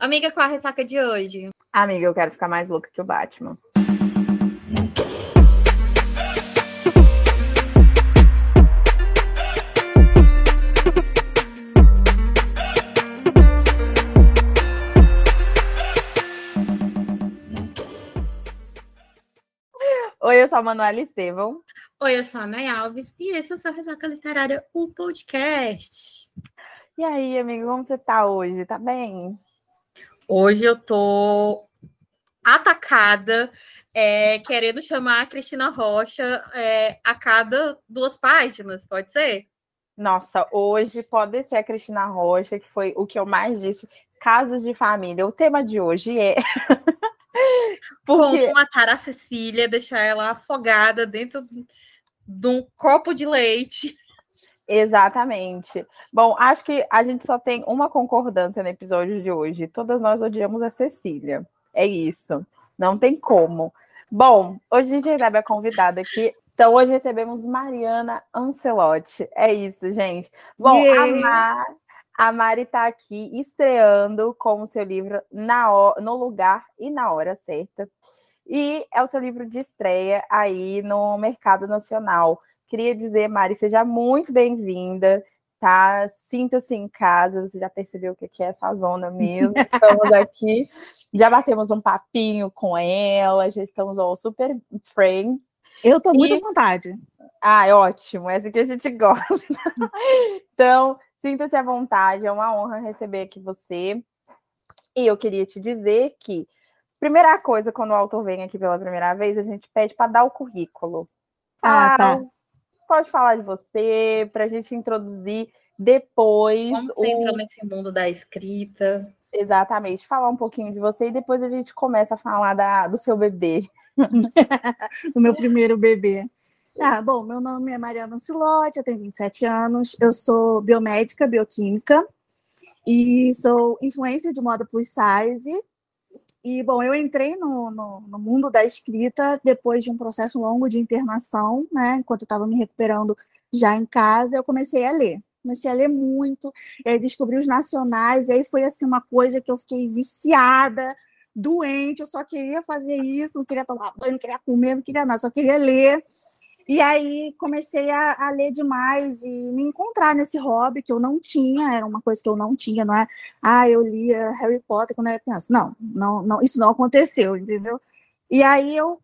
Amiga, qual a ressaca de hoje? Amiga, eu quero ficar mais louca que o Batman. Oi, eu sou a Manuela Estevão. Oi, eu sou a Nay Alves e esse é o seu Ressaca Literária, o podcast. E aí, amigo, como você tá hoje? Tá bem? Hoje eu tô atacada, é, querendo chamar a Cristina Rocha é, a cada duas páginas, pode ser? Nossa, hoje pode ser a Cristina Rocha, que foi o que eu mais disse. Casos de família. O tema de hoje é. Porque... Como matar a Cecília, deixar ela afogada dentro de um copo de leite. Exatamente. Bom, acho que a gente só tem uma concordância no episódio de hoje. Todas nós odiamos a Cecília. É isso. Não tem como. Bom, hoje a gente recebe a convidada aqui. Então, hoje recebemos Mariana Ancelotti. É isso, gente. Bom, a, Mar, a Mari está aqui estreando com o seu livro na, No Lugar e na Hora Certa. E é o seu livro de estreia aí no mercado nacional. Queria dizer, Mari, seja muito bem-vinda, tá? Sinta-se em casa, você já percebeu o que é essa zona mesmo. Estamos aqui, já batemos um papinho com ela, já estamos all super friends. Eu estou muito à vontade. Ah, é ótimo, essa que a gente gosta. então, sinta-se à vontade, é uma honra receber aqui você. E eu queria te dizer que, primeira coisa, quando o autor vem aqui pela primeira vez, a gente pede para dar o currículo. Ah, tá pode falar de você, para a gente introduzir depois. Como você o... entrou nesse mundo da escrita? Exatamente, falar um pouquinho de você e depois a gente começa a falar da, do seu bebê. do meu primeiro bebê. Ah, bom, meu nome é Mariana Ancilotti, eu tenho 27 anos, eu sou biomédica, bioquímica e sou influencer de moda plus size e, bom, eu entrei no, no, no, mundo da escrita depois de um processo longo de internação, né? Enquanto eu estava me recuperando já em casa, eu comecei a ler. Comecei a ler muito, e aí descobri os nacionais, e aí foi assim uma coisa que eu fiquei viciada, doente, eu só queria fazer isso, não queria tomar banho, não queria comer, não queria nada, só queria ler. E aí comecei a, a, ler demais e me encontrar nesse hobby que eu não tinha, era uma coisa que eu não tinha, não é? Ah, eu lia Harry Potter quando eu era criança. Não, não, não isso não aconteceu, entendeu? E aí eu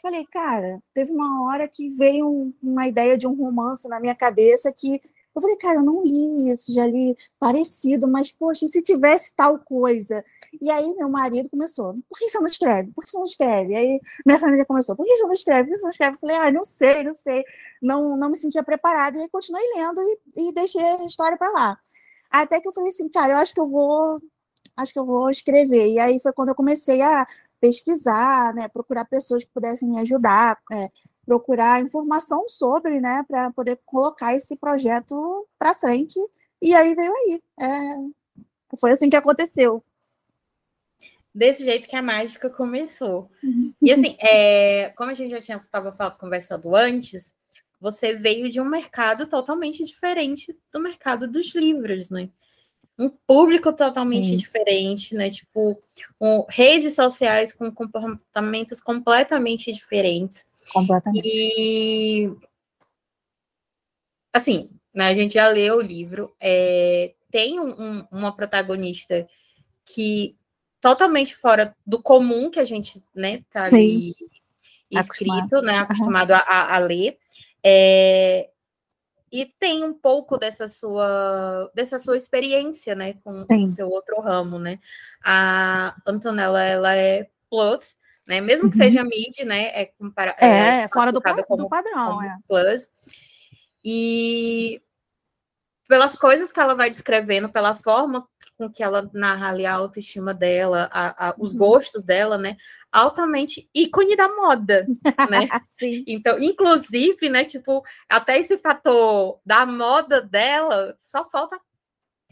falei, cara, teve uma hora que veio uma ideia de um romance na minha cabeça que eu falei, cara, eu não li isso, já li parecido, mas, poxa, se tivesse tal coisa? E aí meu marido começou, por que você não escreve? Por que você não escreve? E aí minha família começou, por que você não escreve? Por que você não escreve? Eu falei, ah, não sei, não sei. Não, não me sentia preparada. E aí continuei lendo e, e deixei a história para lá. Até que eu falei assim, cara, eu acho que eu vou, acho que eu vou escrever. E aí foi quando eu comecei a pesquisar, né, procurar pessoas que pudessem me ajudar, é, procurar informação sobre, né, para poder colocar esse projeto para frente. E aí veio aí. É, foi assim que aconteceu. Desse jeito que a mágica começou. E assim, é, como a gente já tinha estava conversando antes, você veio de um mercado totalmente diferente do mercado dos livros, né? Um público totalmente Sim. diferente, né? Tipo, um, redes sociais com comportamentos completamente diferentes. Completamente. E assim, né, a gente já leu o livro, é, tem um, um, uma protagonista que totalmente fora do comum que a gente né, tá ali escrito, acostumado. né? Acostumado uhum. a, a, ler. É, e tem um pouco dessa sua dessa sua experiência, né, com o seu outro ramo, né? A Antonella, ela é plus, né? Mesmo que uhum. seja mid, né? É, compara é, é fora do, como, do padrão, é. Plus. E pelas coisas que ela vai descrevendo, pela forma com que ela narra ali a autoestima dela, a, a, os uhum. gostos dela, né? Altamente ícone da moda, né? Sim. Então, inclusive, né? Tipo, até esse fator da moda dela, só falta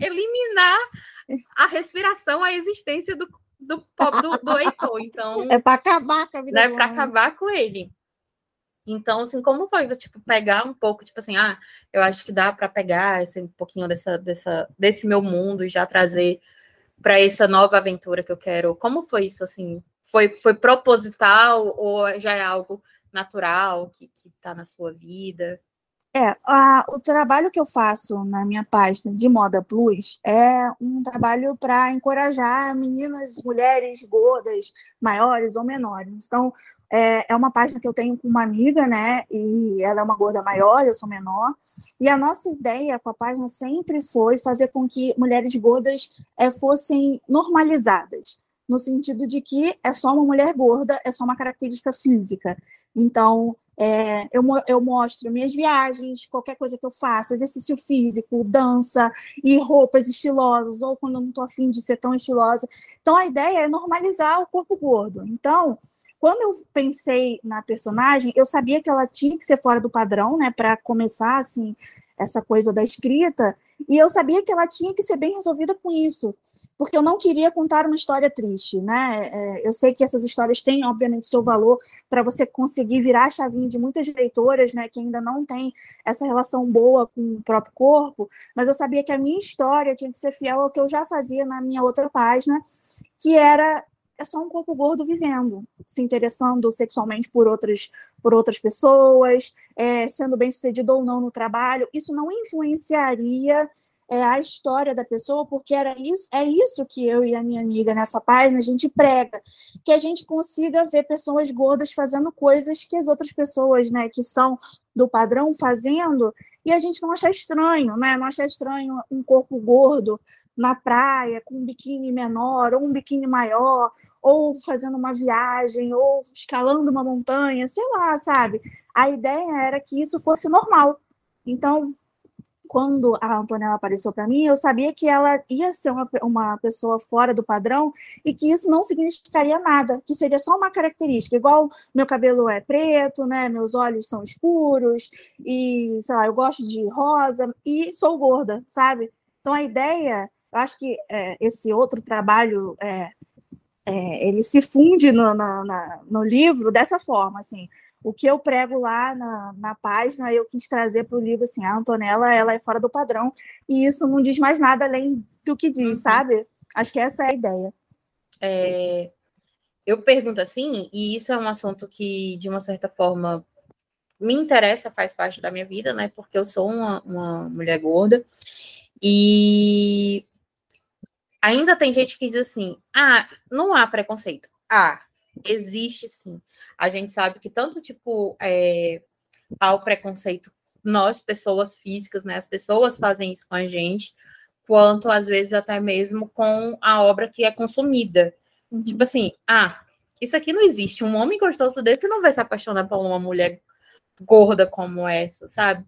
eliminar a respiração, a existência do, do do, do Heitor. Então, é para acabar com a vida. É para acabar com ele. Então, assim, como foi, tipo, pegar um pouco, tipo assim, ah, eu acho que dá para pegar esse um pouquinho dessa, dessa, desse meu mundo e já trazer para essa nova aventura que eu quero? Como foi isso assim? Foi, foi proposital ou já é algo natural que está na sua vida? É, a, o trabalho que eu faço na minha página de Moda Plus é um trabalho para encorajar meninas, mulheres gordas, maiores ou menores. Então, é, é uma página que eu tenho com uma amiga, né? E ela é uma gorda maior, eu sou menor. E a nossa ideia com a página sempre foi fazer com que mulheres gordas é, fossem normalizadas no sentido de que é só uma mulher gorda, é só uma característica física. Então, é, eu, eu mostro minhas viagens, qualquer coisa que eu faça, exercício físico, dança e roupas estilosas, ou quando eu não estou afim de ser tão estilosa. Então, a ideia é normalizar o corpo gordo. Então, quando eu pensei na personagem, eu sabia que ela tinha que ser fora do padrão, né, para começar assim essa coisa da escrita, e eu sabia que ela tinha que ser bem resolvida com isso, porque eu não queria contar uma história triste, né? É, eu sei que essas histórias têm, obviamente, seu valor para você conseguir virar a chavinha de muitas leitoras, né, que ainda não têm essa relação boa com o próprio corpo, mas eu sabia que a minha história tinha que ser fiel ao que eu já fazia na minha outra página, que era é só um corpo gordo vivendo, se interessando sexualmente por outras, por outras pessoas, é, sendo bem sucedido ou não no trabalho. Isso não influenciaria é, a história da pessoa, porque era isso, é isso que eu e a minha amiga nessa página a gente prega, que a gente consiga ver pessoas gordas fazendo coisas que as outras pessoas, né, que são do padrão fazendo, e a gente não achar estranho, né? Não achar estranho um corpo gordo na praia com um biquíni menor ou um biquíni maior, ou fazendo uma viagem, ou escalando uma montanha, sei lá, sabe? A ideia era que isso fosse normal. Então, quando a Antonella apareceu para mim, eu sabia que ela ia ser uma, uma pessoa fora do padrão e que isso não significaria nada, que seria só uma característica, igual meu cabelo é preto, né, meus olhos são escuros e, sei lá, eu gosto de rosa e sou gorda, sabe? Então a ideia eu acho que é, esse outro trabalho é, é, ele se funde no, na, na, no livro dessa forma, assim, o que eu prego lá na, na página, eu quis trazer para o livro, assim, a Antonella, ela é fora do padrão, e isso não diz mais nada além do que diz, uhum. sabe? Acho que essa é a ideia. É, eu pergunto assim, e isso é um assunto que, de uma certa forma, me interessa, faz parte da minha vida, né? Porque eu sou uma, uma mulher gorda, e ainda tem gente que diz assim: ah, não há preconceito. Ah, existe sim. A gente sabe que tanto, tipo, é, há o preconceito, nós, pessoas físicas, né? As pessoas fazem isso com a gente, quanto às vezes até mesmo com a obra que é consumida. Uhum. Tipo assim, ah, isso aqui não existe. Um homem gostoso desse não vai se apaixonar por uma mulher gorda como essa, sabe?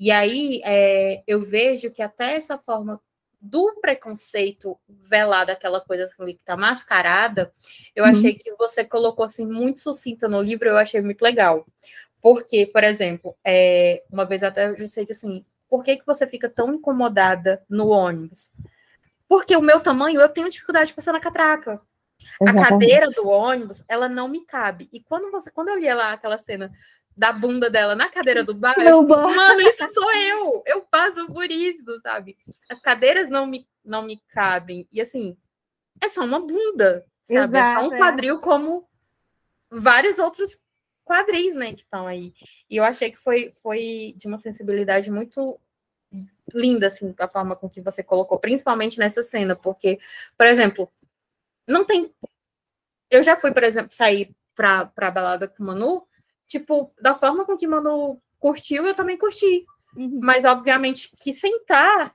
E aí é, eu vejo que até essa forma do preconceito velado, aquela coisa que está mascarada, eu uhum. achei que você colocou assim muito sucinta no livro, eu achei muito legal. Porque, por exemplo, é, uma vez até eu disse assim, por que, que você fica tão incomodada no ônibus? Porque o meu tamanho, eu tenho dificuldade de passar na catraca. Exatamente. A cadeira do ônibus, ela não me cabe. E quando você, quando eu lia lá aquela cena da bunda dela na cadeira do bar. Eu, Mano, isso sou eu. Eu passo por isso, sabe? As cadeiras não me, não me cabem. E assim, é só uma bunda, sabe? Exato, é só um é. quadril é. como vários outros quadris, né, que estão aí. E eu achei que foi, foi de uma sensibilidade muito linda, assim, a forma com que você colocou, principalmente nessa cena, porque, por exemplo, não tem. Eu já fui, por exemplo, sair para a balada com o Manu, tipo, da forma com que Manu curtiu, eu também curti. Uhum. Mas, obviamente, que sentar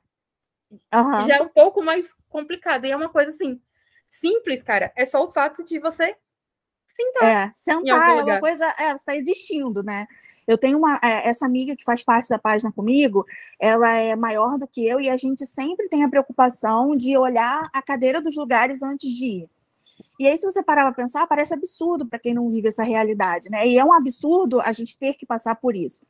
uhum. já é um pouco mais complicado. E é uma coisa assim, simples, cara. É só o fato de você sentar. É, sentar é uma coisa. É, você está existindo, né? Eu tenho uma, é, essa amiga que faz parte da página comigo, ela é maior do que eu e a gente sempre tem a preocupação de olhar a cadeira dos lugares antes de ir. E aí, se você parar para pensar, parece absurdo para quem não vive essa realidade, né? E é um absurdo a gente ter que passar por isso.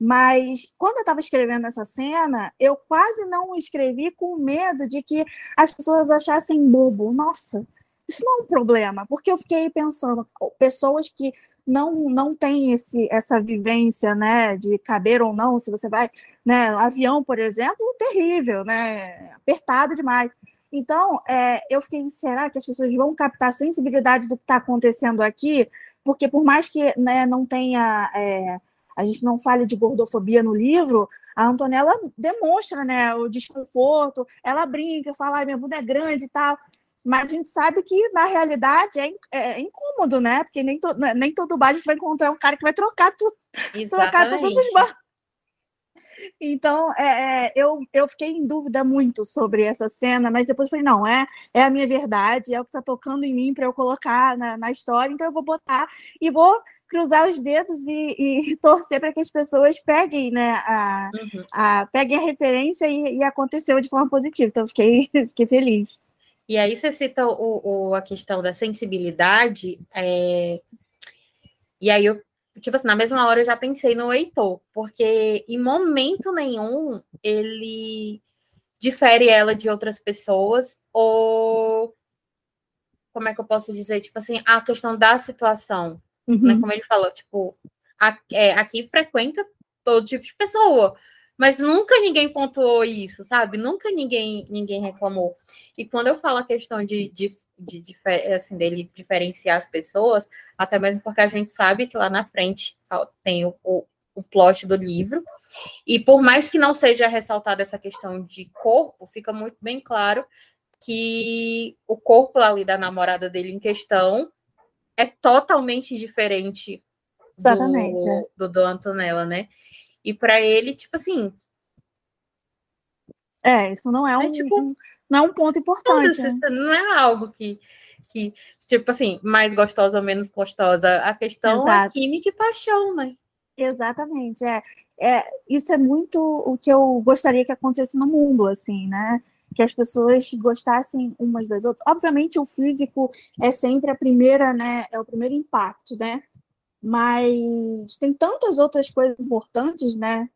Mas quando eu estava escrevendo essa cena, eu quase não escrevi com medo de que as pessoas achassem bobo. Nossa, isso não é um problema, porque eu fiquei pensando, pessoas que não não têm esse, essa vivência, né, de caber ou não, se você vai, né, avião, por exemplo, terrível, né, apertado demais. Então, é, eu fiquei, será que as pessoas vão captar a sensibilidade do que está acontecendo aqui? Porque por mais que né, não tenha, é, a gente não fale de gordofobia no livro, a Antonella demonstra né, o desconforto, ela brinca, fala, minha bunda é grande e tal, mas a gente sabe que, na realidade, é, é incômodo, né? Porque nem, to, né, nem todo bar a gente vai encontrar um cara que vai trocar tudo, trocar todos os barros. Então, é, é, eu, eu fiquei em dúvida muito sobre essa cena, mas depois falei, não, é, é a minha verdade, é o que está tocando em mim para eu colocar na, na história, então eu vou botar e vou cruzar os dedos e, e torcer para que as pessoas peguem, né, a, uhum. a, peguem a referência e, e, aconteceu de forma positiva. Então, fiquei, fiquei feliz. E aí você cita o, o a questão da sensibilidade, é... e aí eu, tipo assim, na mesma hora eu já pensei no Heitor, porque em momento nenhum ele difere ela de outras pessoas, ou como é que eu posso dizer, tipo assim, a questão da situação, né, uhum. né? Como ele falou, tipo, a, é, aqui frequenta todo tipo de pessoa, mas nunca ninguém pontuou isso, sabe? Nunca ninguém ninguém reclamou. E quando eu falo a questão de, de, de, de assim, dele diferenciar as pessoas, até mesmo porque a gente sabe que lá na frente tem o, o, o plot do livro, e por mais que não seja ressaltada essa questão de corpo, fica muito bem claro que o corpo ali da namorada dele em questão é totalmente diferente Exatamente, do, é. do, do Antonella, né? E para ele, tipo assim. É, isso não é, é um, tipo, não é um ponto importante. Né? Não é algo que, que, tipo assim, mais gostosa ou menos gostosa. A questão é Exato. é química e paixão, né? Exatamente, é. é. Isso é muito o que eu gostaria que acontecesse no mundo, assim, né? que as pessoas gostassem umas das outras. Obviamente, o físico é sempre a primeira, né? É o primeiro impacto, né? Mas tem tantas outras coisas importantes, né?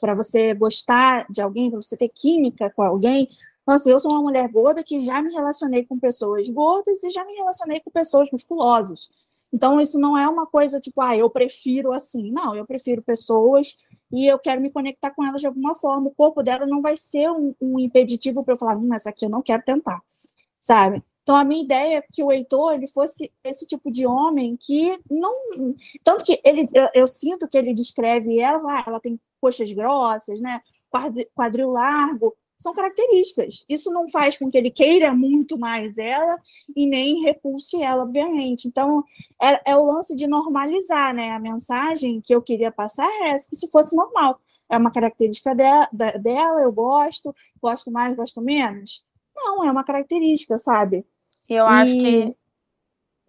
Para você gostar de alguém, para você ter química com alguém. Então, assim, eu sou uma mulher gorda que já me relacionei com pessoas gordas e já me relacionei com pessoas musculosas. Então, isso não é uma coisa tipo, ah, eu prefiro assim. Não, eu prefiro pessoas e eu quero me conectar com elas de alguma forma. O corpo dela não vai ser um, um impeditivo para eu falar, hum, mas aqui eu não quero tentar, sabe? Então, a minha ideia é que o Heitor ele fosse esse tipo de homem que não. Tanto que ele, eu, eu sinto que ele descreve ela, ah, ela tem coxas grossas, né? quadril largo, são características. Isso não faz com que ele queira muito mais ela e nem repulse ela, obviamente. Então, é, é o lance de normalizar, né? A mensagem que eu queria passar é essa, que se fosse normal. É uma característica de, de, dela, eu gosto, gosto mais, gosto menos. Não, é uma característica, sabe? Eu e... acho que.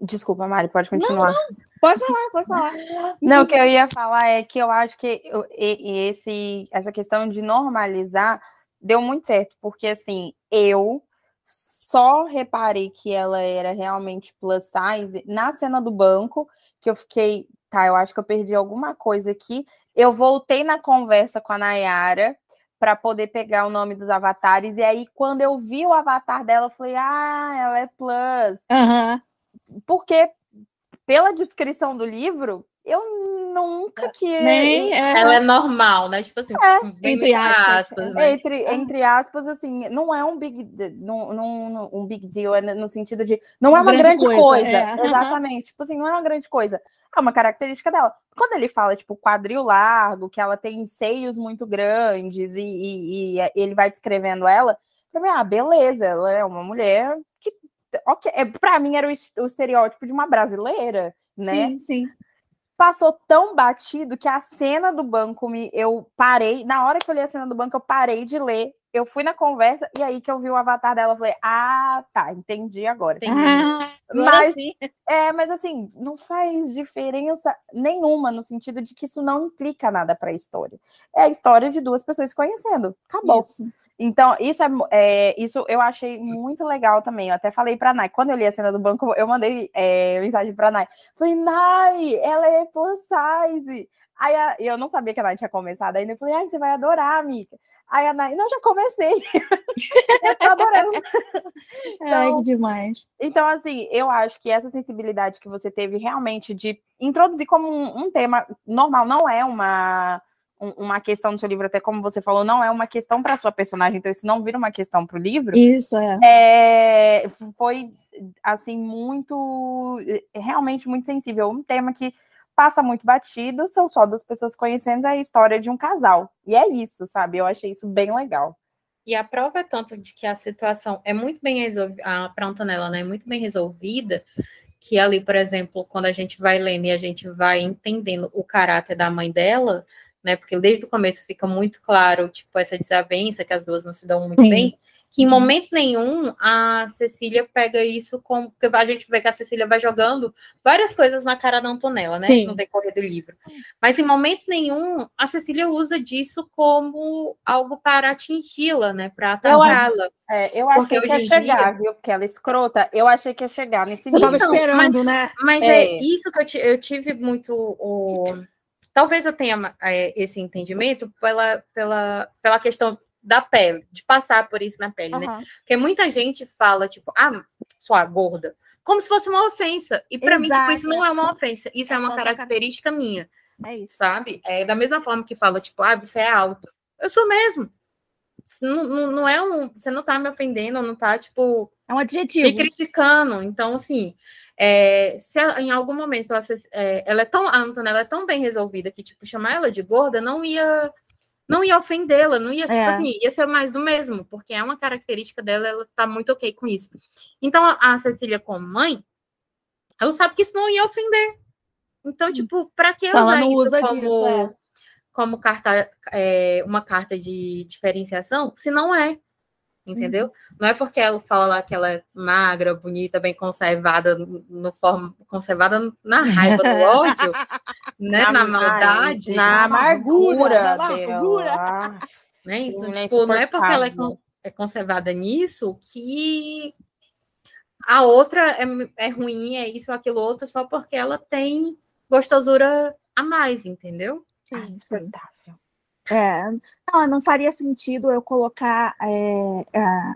Desculpa, Mari, pode continuar. Não, não. Pode falar, pode falar. Não, o que eu ia falar é que eu acho que esse, essa questão de normalizar deu muito certo, porque assim, eu só reparei que ela era realmente plus size na cena do banco, que eu fiquei, tá, eu acho que eu perdi alguma coisa aqui. Eu voltei na conversa com a Nayara para poder pegar o nome dos avatares, e aí quando eu vi o avatar dela, eu falei, ah, ela é plus. Uhum. Porque pela descrição do livro, eu nunca que. Nem, é... Ela é normal, né? Tipo assim, é, entre aspas. aspas né? entre, entre aspas, assim, não é um big, não, não, um big deal, é no sentido de. Não é uma grande, grande coisa. coisa. É. Exatamente. Tipo assim, não é uma grande coisa. É uma característica dela. Quando ele fala, tipo, quadril largo, que ela tem seios muito grandes e, e, e ele vai descrevendo ela, pra mim, ah, beleza, ela é uma mulher que. Ok, é, pra mim era o, o estereótipo de uma brasileira, né? Sim, sim passou tão batido que a cena do banco me eu parei, na hora que eu li a cena do banco eu parei de ler eu fui na conversa e aí que eu vi o avatar dela, eu falei, ah, tá, entendi agora. Entendi. Ah, mas, é, mas assim, não faz diferença nenhuma no sentido de que isso não implica nada para a história. É a história de duas pessoas se conhecendo, acabou. Isso. Então, isso é, é, isso eu achei muito legal também. Eu até falei para Nai, quando eu li a cena do banco, eu mandei é, mensagem para Nai. Falei, Nai, ela é plus size. Aí eu não sabia que a Nai tinha começado ainda. Eu falei, ai, você vai adorar, amiga. Aí a Nai, não, já comecei. eu tô adorando. então, Ai, que demais. Então, assim, eu acho que essa sensibilidade que você teve realmente de introduzir como um, um tema normal, não é uma uma questão no seu livro, até como você falou, não é uma questão para sua personagem, então isso não vira uma questão para o livro. Isso, é. é. Foi, assim, muito, realmente muito sensível. Um tema que passa muito batido, são só duas pessoas conhecendo a história de um casal. E é isso, sabe? Eu achei isso bem legal. E a prova é tanto de que a situação é muito bem resolvida, para Antonella, né, é muito bem resolvida, que ali, por exemplo, quando a gente vai lendo e a gente vai entendendo o caráter da mãe dela, né, porque desde o começo fica muito claro, tipo, essa desavença, que as duas não se dão muito Sim. bem, que em momento nenhum a Cecília pega isso como. Porque a gente vê que a Cecília vai jogando várias coisas na cara da Antonella, né? Sim. No decorrer do livro. Mas em momento nenhum a Cecília usa disso como algo para atingi-la, né? Para atacá-la. É, eu achei que ia chegar, dia... viu? Porque ela é escrota. Eu achei que ia chegar nesse nível. Eu tava esperando, mas, né? Mas é. é isso que eu, eu tive muito. O... Talvez eu tenha é, esse entendimento pela, pela, pela questão da pele, de passar por isso na pele, uhum. né? Porque muita gente fala, tipo, ah, sua gorda, como se fosse uma ofensa. E para mim, tipo, isso não é uma ofensa, isso é, é uma característica cara... minha. É isso. Sabe? É da mesma forma que fala, tipo, ah, você é alto. Eu sou mesmo. Não, não, não, é um. Você não tá me ofendendo, não tá, tipo. É um adjetivo. Me criticando. Então, assim, é, se em algum momento ela, é, ela é tão. A Antonella é tão bem resolvida que, tipo, chamar ela de gorda não ia não ia ofendê-la, não ia, tipo é. assim, ia ser mais do mesmo, porque é uma característica dela, ela tá muito ok com isso. Então, a Cecília, como mãe, ela sabe que isso não ia ofender. Então, hum. tipo, para que usar ela não isso usa como, disso, é. como carta, é, uma carta de diferenciação, se não é? Entendeu? Uhum. Não é porque ela fala lá que ela é magra, bonita, bem conservada, no forma conservada na raiva do ódio, né? Na, na maldade, na amargura, na amargura. Né? Então, Sim, tipo, não é porque ela é, é conservada nisso que a outra é, é ruim, é isso, aquilo outro, só porque ela tem gostosura a mais, entendeu? Sim, sim. É, não, não faria sentido eu colocar é,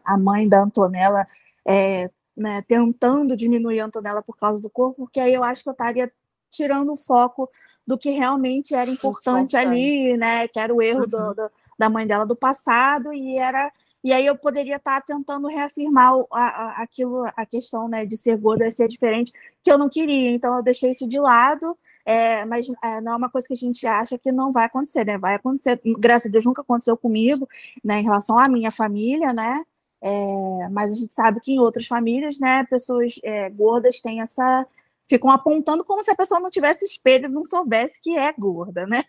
a mãe da Antonella é, né, tentando diminuir a Antonella por causa do corpo, porque aí eu acho que eu estaria tirando o foco do que realmente era importante, ali, né? Que era o erro uhum. do, do, da mãe dela do passado, e era. E aí eu poderia estar tentando reafirmar a, a, aquilo, a questão né, de ser gorda e ser diferente, que eu não queria. Então eu deixei isso de lado é, mas é, não é uma coisa que a gente acha que não vai acontecer, né? Vai acontecer, graças a Deus nunca aconteceu comigo, né, em relação à minha família, né? É, mas a gente sabe que em outras famílias, né, pessoas é, gordas têm essa. ficam apontando como se a pessoa não tivesse espelho e não soubesse que é gorda, né?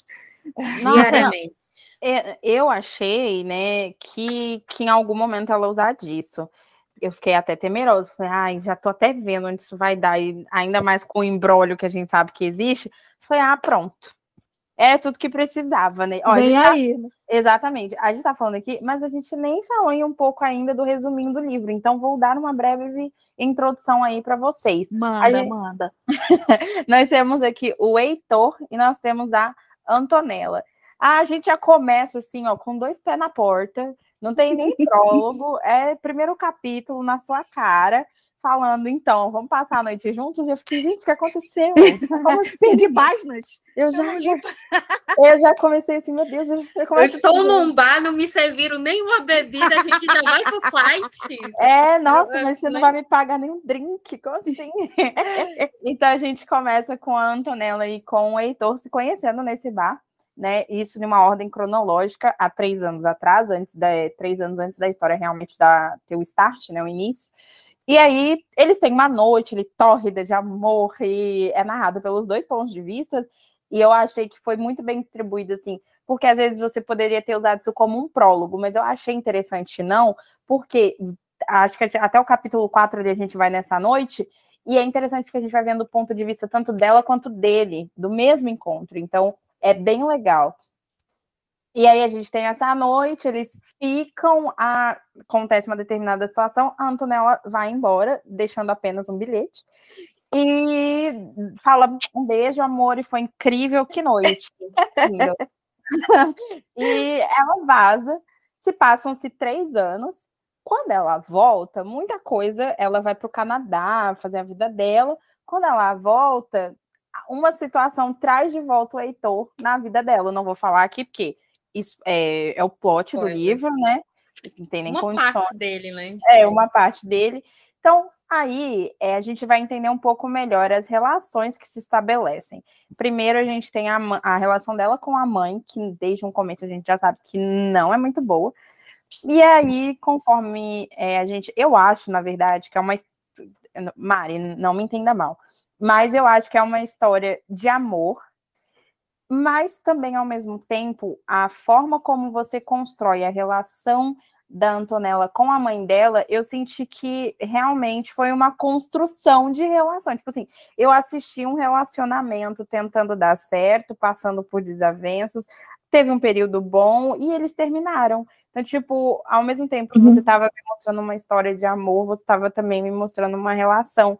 Diariamente. É, eu achei, né, que, que em algum momento ela usar disso eu fiquei até temerosa. Falei, ai, já tô até vendo onde isso vai dar, e ainda mais com o embrólio que a gente sabe que existe. Falei, ah, pronto. É tudo que precisava, né? Ó, Vem tá... aí. Exatamente. A gente tá falando aqui, mas a gente nem falou em um pouco ainda do resuminho do livro. Então, vou dar uma breve introdução aí para vocês. Manda, gente... manda. nós temos aqui o Heitor e nós temos a Antonella. Ah, a gente já começa assim, ó, com dois pés na porta. Não tem nem prólogo, é primeiro capítulo na sua cara, falando, então, vamos passar a noite juntos. E eu fiquei, gente, o que aconteceu? Como assim? Perdi páginas. Eu já, já, eu já comecei assim, meu Deus. Eu, eu estou num bar, não me serviram nenhuma bebida, a gente já vai pro flight. É, nossa, mas você não vai me pagar nenhum drink, como assim? então a gente começa com a Antonella e com o Heitor se conhecendo nesse bar né? Isso numa ordem cronológica há três anos atrás, antes da três anos antes da história realmente da ter o start, né? O início. E aí eles têm uma noite ele tórrida de amor e é narrado pelos dois pontos de vista. E eu achei que foi muito bem distribuído, assim, porque às vezes você poderia ter usado isso como um prólogo, mas eu achei interessante não, porque acho que até o capítulo 4 ali a gente vai nessa noite, e é interessante porque a gente vai vendo o ponto de vista tanto dela quanto dele, do mesmo encontro. Então, é bem legal. E aí a gente tem essa noite, eles ficam, a... acontece uma determinada situação, a Antonella vai embora, deixando apenas um bilhete. E fala um beijo, amor, e foi incrível, que noite. e ela vaza, se passam-se três anos. Quando ela volta, muita coisa, ela vai para o Canadá fazer a vida dela. Quando ela volta, uma situação traz de volta o Heitor na vida dela. Eu não vou falar aqui porque isso é, é o plot do livro, né? Não tem nem uma condição. parte dele, né? É, uma parte dele. Então, aí é, a gente vai entender um pouco melhor as relações que se estabelecem. Primeiro, a gente tem a, a relação dela com a mãe, que desde um começo a gente já sabe que não é muito boa. E aí, conforme é, a gente. Eu acho, na verdade, que é uma. Mari, não me entenda mal. Mas eu acho que é uma história de amor, mas também, ao mesmo tempo, a forma como você constrói a relação da Antonella com a mãe dela, eu senti que realmente foi uma construção de relação. Tipo assim, eu assisti um relacionamento tentando dar certo, passando por desavenços, teve um período bom e eles terminaram. Então, tipo, ao mesmo tempo que uhum. você estava me mostrando uma história de amor, você estava também me mostrando uma relação.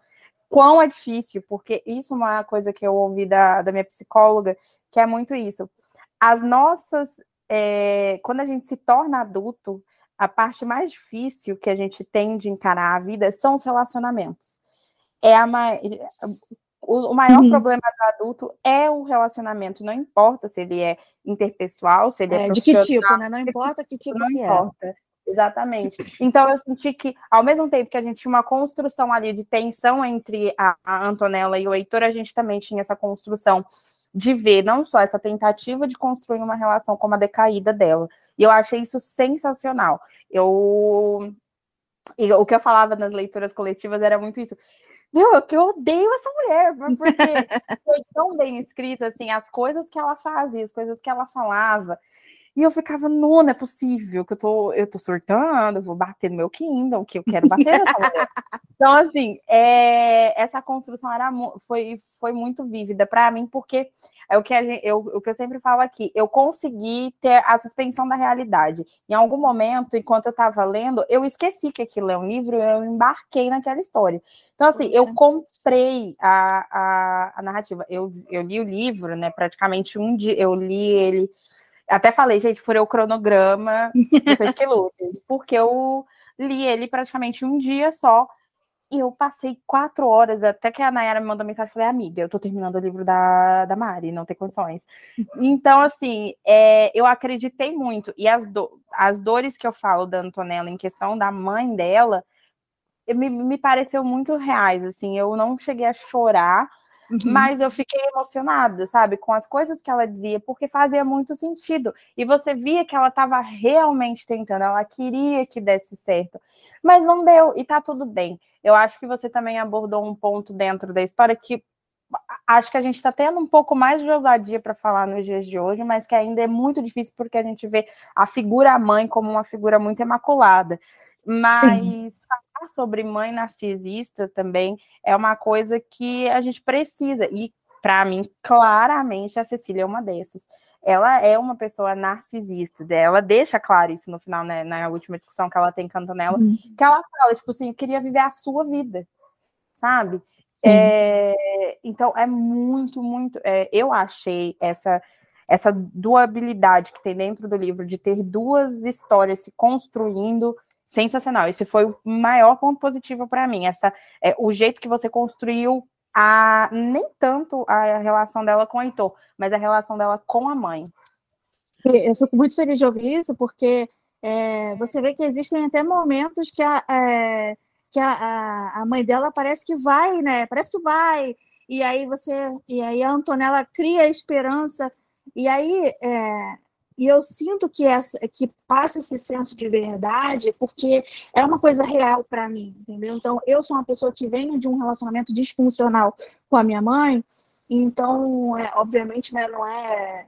Quão é difícil, porque isso é uma coisa que eu ouvi da, da minha psicóloga, que é muito isso. As nossas. É, quando a gente se torna adulto, a parte mais difícil que a gente tem de encarar a vida são os relacionamentos. É a o, maior uhum. problema do adulto é o relacionamento, não importa se ele é interpessoal, se ele é, é De que tipo, né? Não importa que tipo não que é. importa. É. Exatamente. Então eu senti que, ao mesmo tempo que a gente tinha uma construção ali de tensão entre a, a Antonella e o Heitor, a gente também tinha essa construção de ver não só essa tentativa de construir uma relação como a decaída dela. E eu achei isso sensacional. Eu e o que eu falava nas leituras coletivas era muito isso. Meu, eu que eu odeio essa mulher, porque foi tão bem escrita, assim, as coisas que ela fazia, as coisas que ela falava, e eu ficava, não, não é possível que eu tô, eu tô surtando, eu vou bater no meu Kindle, que eu quero bater nessa mulher. Então, assim, é, essa construção era, foi, foi muito vívida para mim, porque é o que, gente, eu, o que eu sempre falo aqui, eu consegui ter a suspensão da realidade. Em algum momento, enquanto eu estava lendo, eu esqueci que aquilo é um livro, eu embarquei naquela história. Então, assim, Poxa. eu comprei a, a, a narrativa. Eu, eu li o livro, né, praticamente um dia, eu li ele até falei, gente, furei o cronograma, vocês que lutem, porque eu li ele praticamente um dia só. E eu passei quatro horas, até que a Nayara me mandou mensagem, falei, amiga, eu tô terminando o livro da, da Mari, não tem condições. Então, assim, é, eu acreditei muito. E as, do, as dores que eu falo da Antonella em questão da mãe dela, me, me pareceu muito reais, assim, eu não cheguei a chorar, Uhum. Mas eu fiquei emocionada, sabe, com as coisas que ela dizia, porque fazia muito sentido. E você via que ela estava realmente tentando, ela queria que desse certo, mas não deu, e tá tudo bem. Eu acho que você também abordou um ponto dentro da história que acho que a gente está tendo um pouco mais de ousadia para falar nos dias de hoje, mas que ainda é muito difícil porque a gente vê a figura mãe como uma figura muito imaculada. Mas Sim falar sobre mãe narcisista também é uma coisa que a gente precisa. E, para mim, claramente, a Cecília é uma dessas. Ela é uma pessoa narcisista, ela deixa claro isso no final, né, na última discussão que ela tem com Antonella, uhum. que ela fala, tipo assim, eu queria viver a sua vida, sabe? É, então, é muito, muito. É, eu achei essa essa dualidade que tem dentro do livro de ter duas histórias se construindo sensacional. Esse foi o maior ponto positivo para mim. Essa, é, o jeito que você construiu a nem tanto a relação dela com o Heitor, mas a relação dela com a mãe. Eu fico muito feliz de ouvir isso, porque é, você vê que existem até momentos que a, é, que a, a, mãe dela parece que vai, né? Parece que vai. E aí você, e aí a Antonella cria a esperança. E aí é, e eu sinto que, essa, que passa esse senso de verdade porque é uma coisa real para mim, entendeu? Então, eu sou uma pessoa que vem de um relacionamento disfuncional com a minha mãe, então, é, obviamente, né, não é.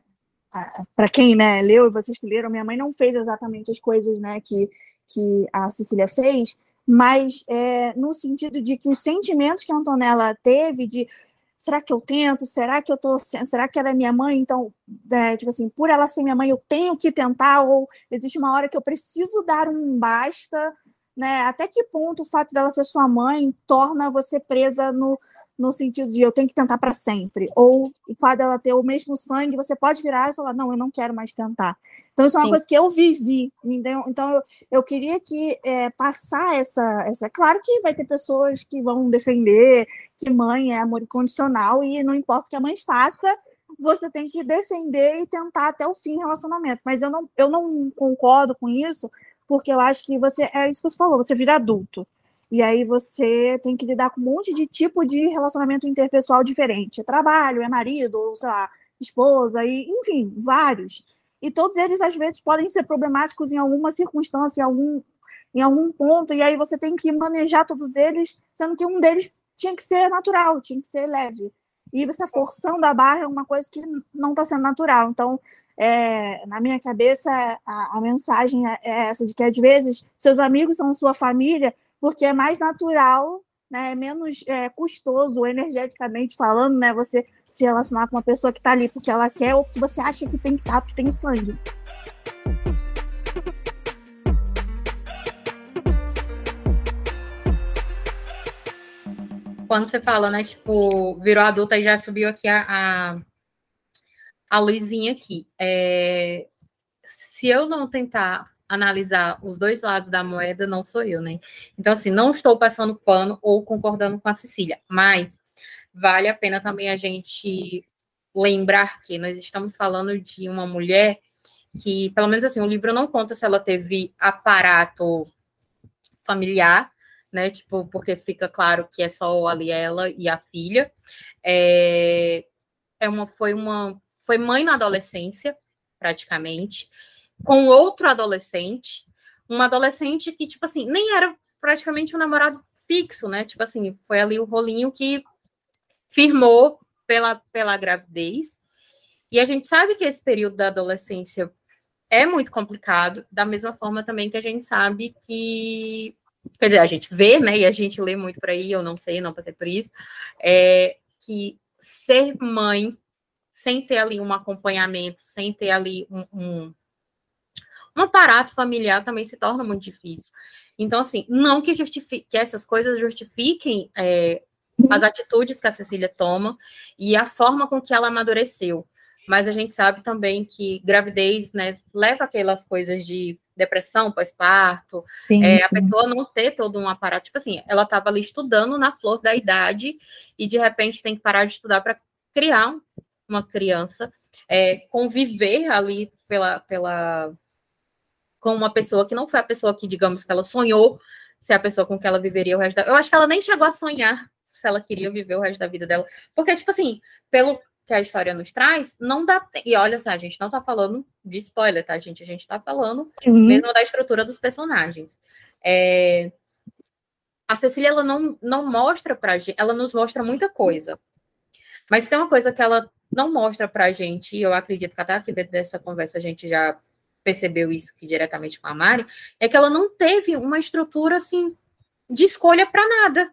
Para quem né, leu e vocês que leram, minha mãe não fez exatamente as coisas né, que, que a Cecília fez, mas é, no sentido de que os sentimentos que a Antonella teve de será que eu tento? Será que eu tô, será que ela é minha mãe? Então, é, tipo assim, por ela ser minha mãe, eu tenho que tentar ou existe uma hora que eu preciso dar um basta, né? Até que ponto o fato dela ser sua mãe torna você presa no, no sentido de eu tenho que tentar para sempre? Ou o fato dela ter o mesmo sangue, você pode virar e falar, não, eu não quero mais tentar. Então, isso é uma Sim. coisa que eu vivi. Entendeu? Então, eu, eu queria que é, passar essa, essa. Claro que vai ter pessoas que vão defender que mãe é amor incondicional e não importa o que a mãe faça, você tem que defender e tentar até o fim o relacionamento. Mas eu não, eu não concordo com isso, porque eu acho que você, é isso que você falou, você vira adulto. E aí você tem que lidar com um monte de tipo de relacionamento interpessoal diferente. É trabalho, é marido, ou sei lá, esposa, e, enfim, vários. E todos eles, às vezes, podem ser problemáticos em alguma circunstância, em algum, em algum ponto, e aí você tem que manejar todos eles, sendo que um deles tinha que ser natural, tinha que ser leve. E essa forçando a barra é uma coisa que não está sendo natural. Então, é, na minha cabeça, a, a mensagem é, é essa, de que às vezes seus amigos são sua família, porque é mais natural, né, é menos é, custoso, energeticamente falando, né, você se relacionar com uma pessoa que está ali porque ela quer ou porque você acha que tem que estar tá, porque tem o sangue. Quando você fala, né, tipo, virou adulta e já subiu aqui a, a, a luzinha aqui. É, se eu não tentar analisar os dois lados da moeda, não sou eu, né? Então, assim, não estou passando pano ou concordando com a Cecília, mas vale a pena também a gente lembrar que nós estamos falando de uma mulher que, pelo menos assim, o livro não conta se ela teve aparato familiar, né? Tipo, porque fica claro que é só ali ela e a filha. É, é uma, foi uma, foi mãe na adolescência, praticamente, com outro adolescente, uma adolescente que, tipo assim, nem era praticamente um namorado fixo, né? Tipo assim, foi ali o rolinho que firmou pela, pela gravidez. E a gente sabe que esse período da adolescência é muito complicado, da mesma forma também que a gente sabe que quer dizer, a gente vê, né, e a gente lê muito por aí, eu não sei, não passei por isso, é que ser mãe sem ter ali um acompanhamento, sem ter ali um, um, um aparato familiar também se torna muito difícil. Então, assim, não que, justifique, que essas coisas justifiquem é, as atitudes que a Cecília toma e a forma com que ela amadureceu. Mas a gente sabe também que gravidez, né, leva aquelas coisas de depressão pós-parto, é, a pessoa não ter todo um aparato, tipo assim, ela estava ali estudando na flor da idade e de repente tem que parar de estudar para criar uma criança, é, conviver ali pela, pela com uma pessoa que não foi a pessoa que, digamos, que ela sonhou ser a pessoa com que ela viveria o resto da... Eu acho que ela nem chegou a sonhar se ela queria viver o resto da vida dela. Porque, tipo assim, pelo que a história nos traz, não dá. E olha só, a gente não tá falando de spoiler, tá, gente? A gente tá falando uhum. mesmo da estrutura dos personagens. É... A Cecília, ela não, não mostra pra gente, ela nos mostra muita coisa. Mas tem uma coisa que ela não mostra pra gente, e eu acredito que até aqui dentro dessa conversa a gente já percebeu isso aqui diretamente com a Mari, é que ela não teve uma estrutura assim de escolha para nada.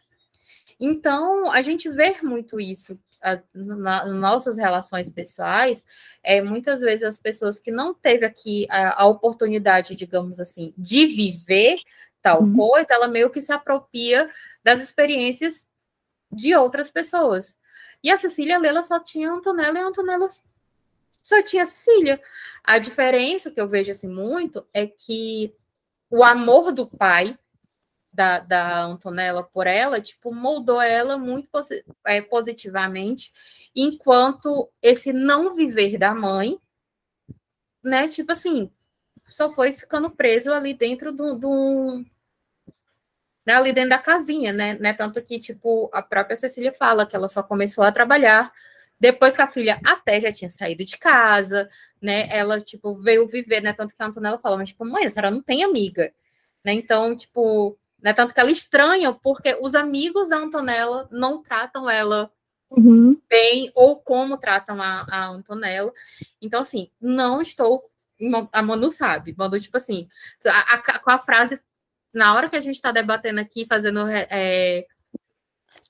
Então, a gente vê muito isso as, na, nossas relações pessoais, é, muitas vezes as pessoas que não teve aqui a, a oportunidade, digamos assim, de viver tal uhum. coisa, ela meio que se apropria das experiências de outras pessoas. E a Cecília Lela só tinha Antonella e a Antonella só tinha a Cecília. A diferença que eu vejo assim muito é que o amor do pai da, da Antonella por ela, tipo, moldou ela muito é, positivamente, enquanto esse não viver da mãe, né, tipo assim, só foi ficando preso ali dentro do, do né, ali dentro da casinha, né, né, tanto que, tipo, a própria Cecília fala que ela só começou a trabalhar depois que a filha até já tinha saído de casa, né, ela, tipo, veio viver, né, tanto que a Antonella fala, mas, tipo, mãe, a senhora não tem amiga, né, então, tipo, né? Tanto que ela estranha porque os amigos da Antonella não tratam ela uhum. bem ou como tratam a, a, Antonella. Então, assim, não estou. A Manu sabe. Manu, tipo assim, a, a, com a frase, na hora que a gente está debatendo aqui, fazendo. É,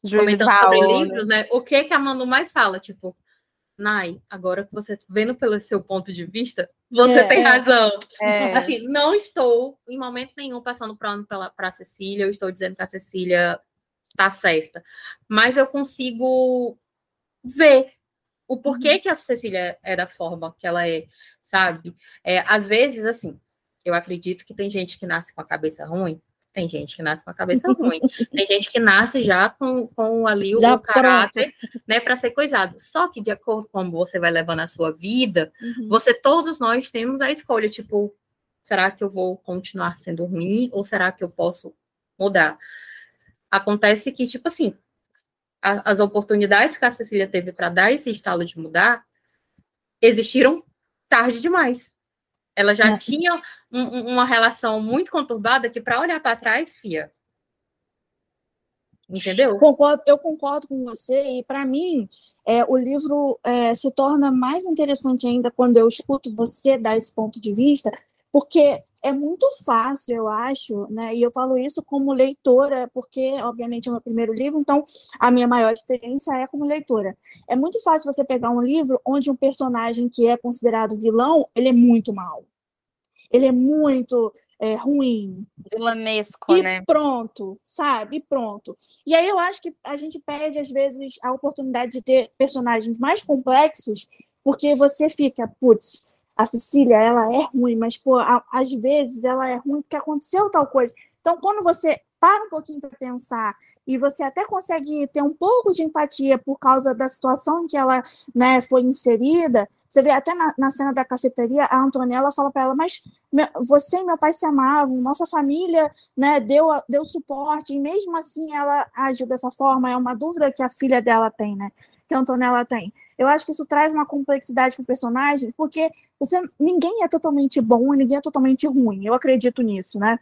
comentando sobre né? livros, né? O que que a Manu mais fala? Tipo, Nai, agora que você vendo pelo seu ponto de vista, Você é, tem é. razão. É. Assim, não estou, em momento nenhum, passando pano para Cecília, eu estou dizendo que a Cecília está certa. Mas eu consigo ver o porquê uhum. que a Cecília é da forma que ela é, sabe? É, às vezes, assim, eu acredito que tem gente que nasce com a cabeça ruim, tem gente que nasce com a cabeça ruim, tem gente que nasce já com, com ali o, já caráter, pronto. né, para ser coisado. Só que de acordo com como você vai levando a sua vida, uhum. você, todos nós temos a escolha, tipo, será que eu vou continuar sendo ruim ou será que eu posso mudar? Acontece que, tipo assim, a, as oportunidades que a Cecília teve para dar esse estalo de mudar existiram tarde demais. Ela já é. tinha um, uma relação muito conturbada que, para olhar para trás, fia. Entendeu? Concordo, eu concordo com você, e para mim, é, o livro é, se torna mais interessante ainda quando eu escuto você dar esse ponto de vista, porque é muito fácil, eu acho, né? E eu falo isso como leitora, porque, obviamente, é o meu primeiro livro, então a minha maior experiência é como leitora. É muito fácil você pegar um livro onde um personagem que é considerado vilão, ele é muito mal. Ele é muito é, ruim. Vilanesco, e né? Pronto, sabe? E pronto. E aí eu acho que a gente perde, às vezes, a oportunidade de ter personagens mais complexos, porque você fica, putz, a Cecília, ela é ruim, mas, pô, a, às vezes ela é ruim porque aconteceu tal coisa. Então, quando você para um pouquinho para pensar e você até consegue ter um pouco de empatia por causa da situação em que ela né, foi inserida, você vê até na, na cena da cafeteria, a Antonella fala para ela, mas meu, você e meu pai se amavam, nossa família né, deu, deu suporte, e mesmo assim ela agiu dessa forma, é uma dúvida que a filha dela tem, né? Que a Antonella tem. Eu acho que isso traz uma complexidade para o personagem, porque você, ninguém é totalmente bom e ninguém é totalmente ruim. Eu acredito nisso, né?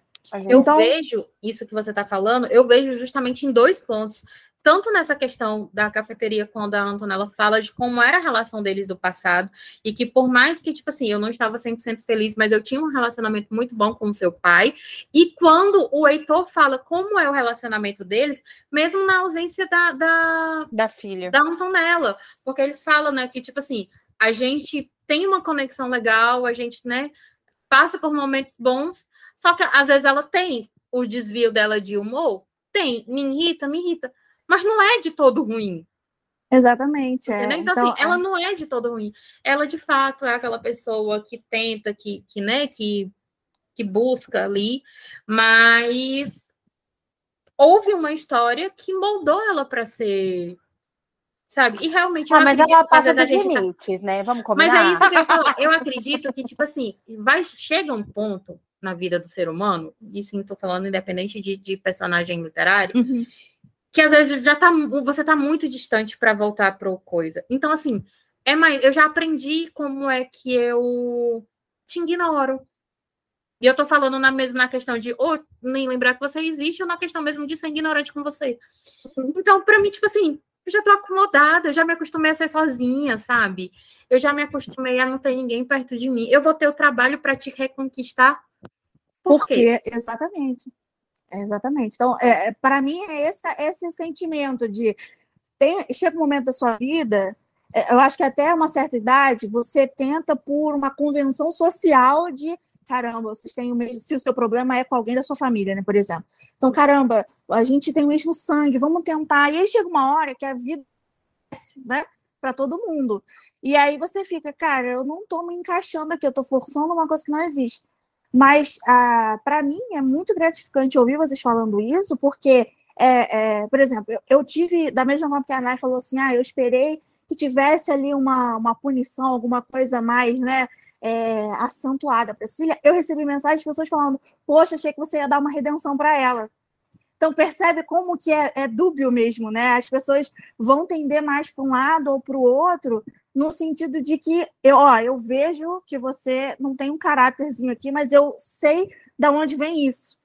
Eu então, vejo isso que você está falando, eu vejo justamente em dois pontos. Tanto nessa questão da cafeteria, quando a Antonella fala de como era a relação deles do passado, e que por mais que, tipo assim, eu não estava 100% feliz, mas eu tinha um relacionamento muito bom com o seu pai, e quando o Heitor fala como é o relacionamento deles, mesmo na ausência da, da, da filha, da Antonella, porque ele fala, né, que, tipo assim, a gente tem uma conexão legal, a gente, né, passa por momentos bons, só que às vezes ela tem o desvio dela de humor, tem, me irrita, me irrita, mas não é de todo ruim. Exatamente. É. Então, então, assim, é... ela não é de todo ruim. Ela, de fato, é aquela pessoa que tenta, que, que né, que, que busca ali, mas houve uma história que moldou ela para ser sabe? E realmente. Ah, mas ela passa dos limites, tá... né? Vamos combinar. Mas é isso que eu falo. Eu acredito que, tipo assim, vai, chega um ponto na vida do ser humano, e sim, estou falando independente de, de personagem literário, uhum. que às vezes já tá, você tá muito distante para voltar para coisa. Então, assim, é mais, eu já aprendi como é que eu te ignoro. E eu tô falando na mesma questão de ou nem lembrar que você existe, ou na questão mesmo de ser ignorante com você. Então, para mim, tipo assim, eu já tô acomodada, eu já me acostumei a ser sozinha, sabe? Eu já me acostumei a não ter ninguém perto de mim. Eu vou ter o trabalho para te reconquistar. Por Porque, quê? exatamente. Exatamente. Então, é, é para mim, é esse, esse o sentimento de. Tem, chega um momento da sua vida, é, eu acho que até uma certa idade, você tenta, por uma convenção social, de caramba, vocês têm o mesmo, se o seu problema é com alguém da sua família, né, por exemplo. Então, caramba, a gente tem o mesmo sangue, vamos tentar. E aí chega uma hora que a vida, né, para todo mundo. E aí você fica, cara, eu não estou me encaixando aqui, eu estou forçando uma coisa que não existe. Mas, ah, para mim, é muito gratificante ouvir vocês falando isso, porque, é, é, por exemplo, eu, eu, tive, da mesma forma que a Ana falou assim, ah, eu esperei que tivesse ali uma, uma punição, alguma coisa mais, né, é, acentuada para Cecília, eu recebi mensagens de pessoas falando: Poxa, achei que você ia dar uma redenção para ela. Então percebe como que é, é, dúbio mesmo, né? As pessoas vão tender mais para um lado ou para o outro, no sentido de que eu, ó, eu vejo que você não tem um caráterzinho aqui, mas eu sei de onde vem isso.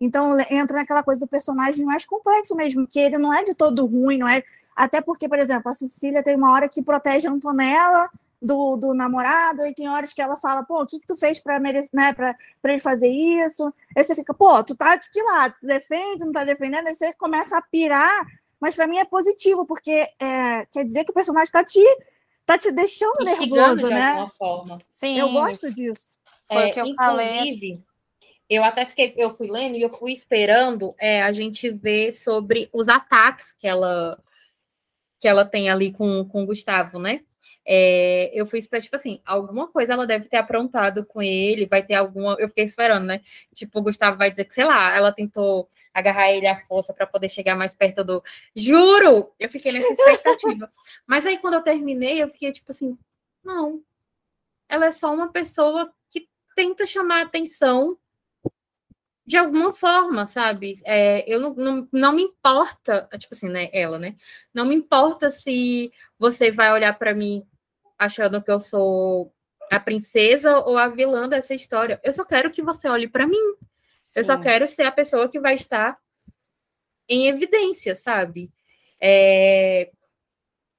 Então entra naquela coisa do personagem mais complexo mesmo, que ele não é de todo ruim, não é. Até porque, por exemplo, a Cecília tem uma hora que protege a Antonella do, do namorado, e tem horas que ela fala, pô, o que, que tu fez para né, ele fazer isso? Aí você fica, pô, tu tá de que lado? Tu defende, não tá defendendo? Aí você começa a pirar, mas para mim é positivo, porque é, quer dizer que o personagem tá te, tá te deixando nervoso, de né? Alguma forma. Sim. Eu gosto disso. É, que eu inclusive, falei. eu até fiquei, eu fui lendo e eu fui esperando é, a gente ver sobre os ataques que ela que ela tem ali com, com o Gustavo, né? É, eu fui esperando, tipo assim, alguma coisa ela deve ter aprontado com ele, vai ter alguma. Eu fiquei esperando, né? Tipo, o Gustavo vai dizer que, sei lá, ela tentou agarrar ele à força para poder chegar mais perto do. Juro! Eu fiquei nessa expectativa. Mas aí, quando eu terminei, eu fiquei tipo assim: não. Ela é só uma pessoa que tenta chamar atenção de alguma forma, sabe? É, eu não, não, não me importa, tipo assim, né? Ela, né? Não me importa se você vai olhar para mim achando que eu sou a princesa ou a vilã dessa história. Eu só quero que você olhe para mim. Sim. Eu só quero ser a pessoa que vai estar em evidência, sabe? É...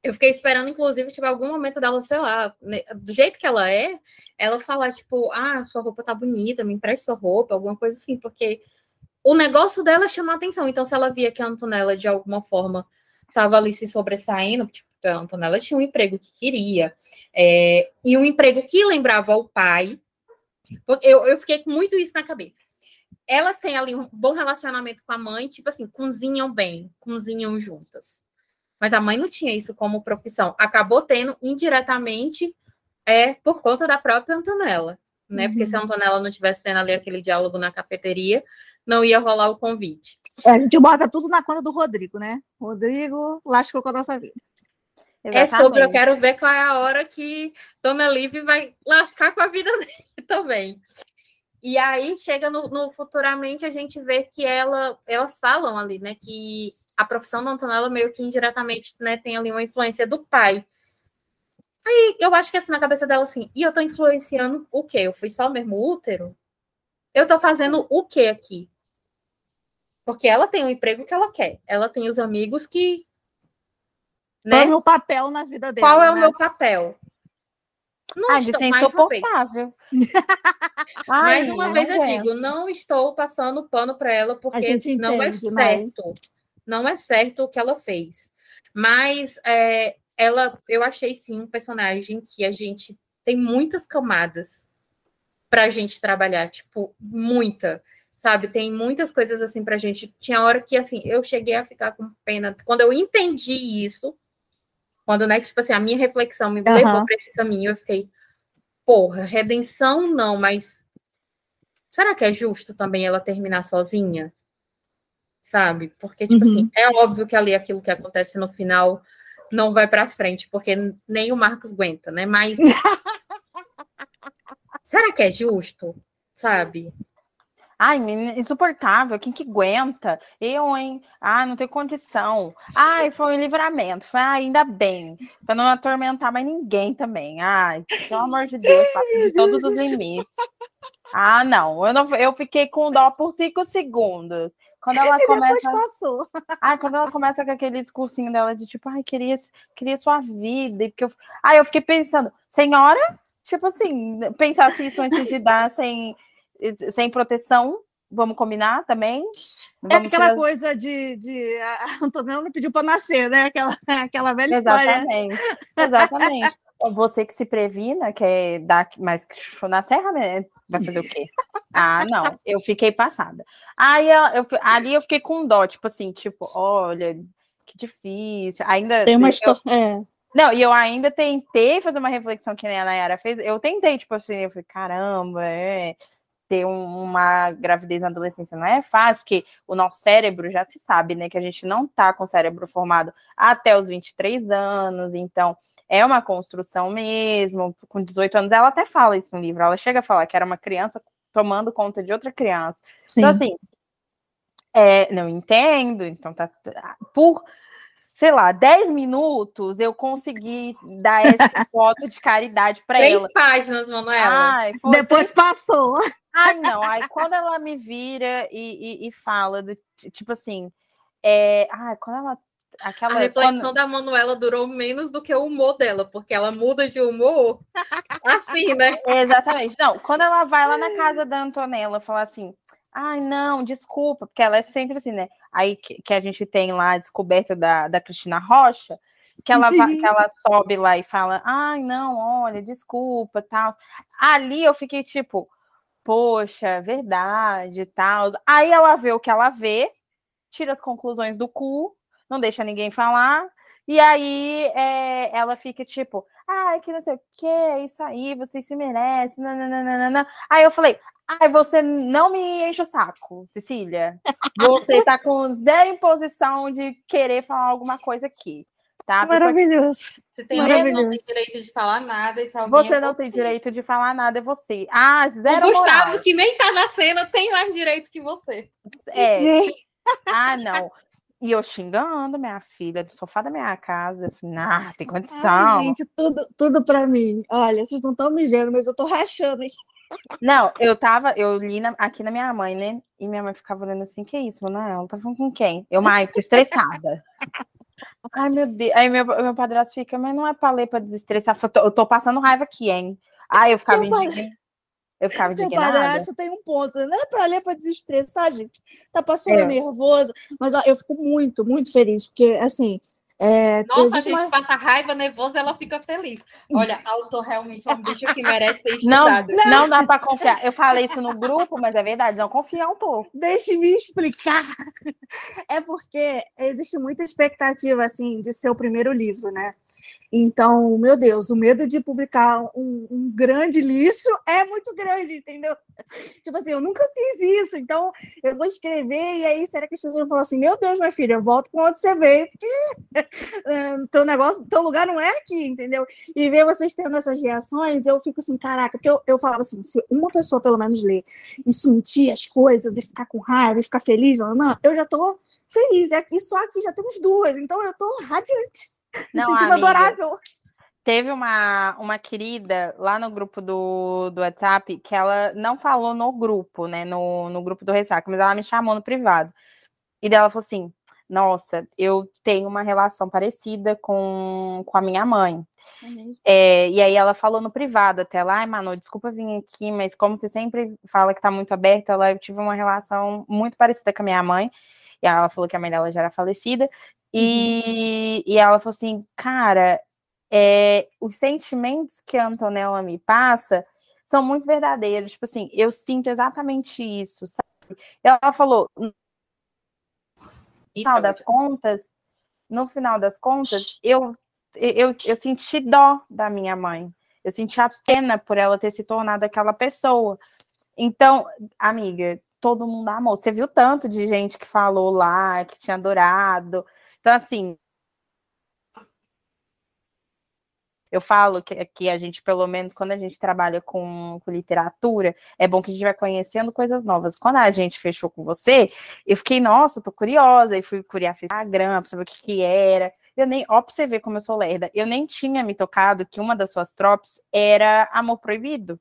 Eu fiquei esperando, inclusive, tipo, algum momento dela, sei lá, né, do jeito que ela é, ela falar, tipo, ah, sua roupa tá bonita, me empreste sua roupa, alguma coisa assim, porque o negócio dela chamar atenção. Então, se ela via que a Antonella, de alguma forma, estava ali se sobressaindo, tipo, a Antonella tinha um emprego que queria, é, e um emprego que lembrava o pai. Eu, eu fiquei com muito isso na cabeça. Ela tem ali um bom relacionamento com a mãe, tipo assim, cozinham bem, cozinham juntas. Mas a mãe não tinha isso como profissão. Acabou tendo indiretamente é por conta da própria Antonella, né? Uhum. Porque se a uhum. Antonella não tivesse tendo ali aquele diálogo na cafeteria, não ia rolar o convite. É, a gente bota tudo na conta do Rodrigo, né? Rodrigo lascou com a nossa vida. Exatamente. É sobre, eu quero ver qual é a hora que Dona Liv vai lascar com a vida dele também. E aí chega no, no, futuramente a gente vê que ela, elas falam ali, né, que a profissão da Antonella meio que indiretamente, né, tem ali uma influência do pai. Aí eu acho que assim na cabeça dela assim, e eu tô influenciando o quê? Eu fui só mesmo útero? Eu tô fazendo o quê aqui? Porque ela tem o emprego que ela quer, ela tem os amigos que né? Qual é o meu papel na vida dela? Qual é né? o meu papel? Não ah, estou, de ser insuportável. mais uma vez eu digo, não estou passando pano para ela porque entende, não é certo. Mas... Não é certo o que ela fez. Mas é, ela, eu achei sim um personagem que a gente tem muitas camadas para a gente trabalhar, tipo, muita, sabe? Tem muitas coisas assim para a gente. Tinha hora que assim eu cheguei a ficar com pena quando eu entendi isso quando, né, tipo assim, a minha reflexão me uhum. levou para esse caminho, eu fiquei, porra, redenção não, mas será que é justo também ela terminar sozinha? Sabe? Porque, tipo assim, uhum. assim, é óbvio que ali aquilo que acontece no final não vai para frente, porque nem o Marcos aguenta, né? Mas será que é justo? Sabe? Ai, menina, insuportável, quem que aguenta? Eu, hein? Ah, não tenho condição. Ai, foi um livramento. Foi, ah, ainda bem. Pra não atormentar mais ninguém também. Ai, pelo amor de Deus, de todos os limites. Ah, não. Eu, não, eu fiquei com dó por cinco segundos. Quando ela e começa. passou. Ai, quando ela começa com aquele discursinho dela de tipo, ai, queria, queria sua vida. Porque eu... Ai, eu fiquei pensando, senhora, tipo assim, pensasse isso antes de dar sem sem proteção, vamos combinar também? É vamos é aquela coisa de, de Antonella não pediu para nascer, né? Aquela, aquela velha exatamente, história. Exatamente. Você que se previna, quer dar mais que for na serra, né? Vai fazer o quê? Ah, não, eu fiquei passada. Aí eu, eu, ali eu fiquei com dó, tipo assim, tipo, olha, que difícil. Ainda. Tem uma história. É. Não, e eu ainda tentei fazer uma reflexão que nem a Nayara fez. Eu tentei, tipo assim, eu falei, caramba, é ter um, uma gravidez na adolescência não é fácil, porque o nosso cérebro já se sabe, né, que a gente não tá com o cérebro formado até os 23 anos, então é uma construção mesmo. Com 18 anos, ela até fala isso no livro, ela chega a falar que era uma criança tomando conta de outra criança. Então, Sim. Então, assim, é, não entendo, então tá por sei lá, 10 minutos eu consegui dar esse voto de caridade para ela. Três páginas, Manuela. Ai, Depois três... passou. Ai, não. Aí quando ela me vira e, e, e fala, do, tipo assim, é, ai, quando ela. Aquela, a reflexão quando... da Manuela durou menos do que o humor dela, porque ela muda de humor assim, né? Exatamente. Não, quando ela vai lá na casa da Antonella fala assim: ai, não, desculpa, porque ela é sempre assim, né? Aí que, que a gente tem lá a descoberta da, da Cristina Rocha, que ela, que ela sobe lá e fala, ai, não, olha, desculpa, tal. Ali eu fiquei tipo, poxa, verdade, tal. Aí ela vê o que ela vê, tira as conclusões do cu, não deixa ninguém falar, e aí é, ela fica tipo, ai, que não sei o que, é isso aí, vocês se merecem, nananana. Aí eu falei, ai, você não me enche o saco, Cecília. Você tá com zero imposição de querer falar alguma coisa aqui. Tá? Maravilhoso. Você tem Maravilhoso. não tem direito de falar nada. E você não tem direito de falar nada, é você. Ah, zero O Gustavo, moral. que nem tá na cena, tem mais direito que você. É. ah, não. E eu xingando minha filha do sofá da minha casa. Ah, tem condição. Ai, gente, tudo, tudo para mim. Olha, vocês não estão me vendo, mas eu tô rachando aqui. Não, eu tava, eu li na, aqui na minha mãe, né? E minha mãe ficava olhando assim, que isso, Manoel? Tá falando com quem? Eu, mãe, tô estressada. Ai, meu Deus. Aí meu, meu padrasto fica, mas não é pra ler pra desestressar, só tô, eu tô passando raiva aqui, hein? Ai, eu ficava indignada. Eu ficava Seu padrasto tem um ponto, não é para ler para desestressar, gente. Tá passando é. nervoso, mas ó, eu fico muito, muito feliz, porque assim. É, Nossa, a gente uma... passa raiva, nervoso, ela fica feliz. Olha, autor realmente é um bicho que merece ser estudado. Não, não dá para confiar. Eu falei isso no grupo, mas é verdade, não confia em autor. Deixe-me explicar. É porque existe muita expectativa, assim, de ser o primeiro livro, né? Então, meu Deus, o medo de publicar um, um, grande lixo é muito grande, entendeu? Tipo assim, eu nunca fiz isso, então eu vou escrever e aí será que as pessoas vão falar assim, meu Deus, minha filha, volta para onde você veio, porque teu negócio, teu lugar não é aqui, entendeu? E ver vocês tendo essas reações, eu fico assim, caraca, porque eu, eu falava assim, se uma pessoa pelo menos ler e sentir as coisas e ficar com raiva e ficar feliz, não, não eu já tô feliz, é e só aqui já temos duas, então eu tô radiante. Não, Me sentindo adorável. Teve uma, uma querida lá no grupo do, do WhatsApp que ela não falou no grupo, né? No, no grupo do Ressaca, mas ela me chamou no privado. E dela falou assim: Nossa, eu tenho uma relação parecida com, com a minha mãe. Uhum. É, e aí ela falou no privado até lá, ai, Manu, desculpa vir aqui, mas como você sempre fala que tá muito aberta, ela, eu tive uma relação muito parecida com a minha mãe. E ela falou que a mãe dela já era falecida. E, e ela falou assim, cara, é, os sentimentos que a Antonella me passa são muito verdadeiros. Tipo assim, eu sinto exatamente isso, sabe? Ela falou, no final das contas, no final das contas, eu, eu, eu senti dó da minha mãe. Eu senti a pena por ela ter se tornado aquela pessoa. Então, amiga, todo mundo amou. Você viu tanto de gente que falou lá, que tinha adorado. Então, assim, eu falo que, que a gente, pelo menos, quando a gente trabalha com, com, literatura, é bom que a gente vai conhecendo coisas novas. Quando a gente fechou com você, eu fiquei, nossa, tô curiosa, e fui curiar no Instagram pra saber o que, que era. Eu nem, ó, pra você ver como eu sou lerda, eu nem tinha me tocado que uma das suas tropes era amor proibido.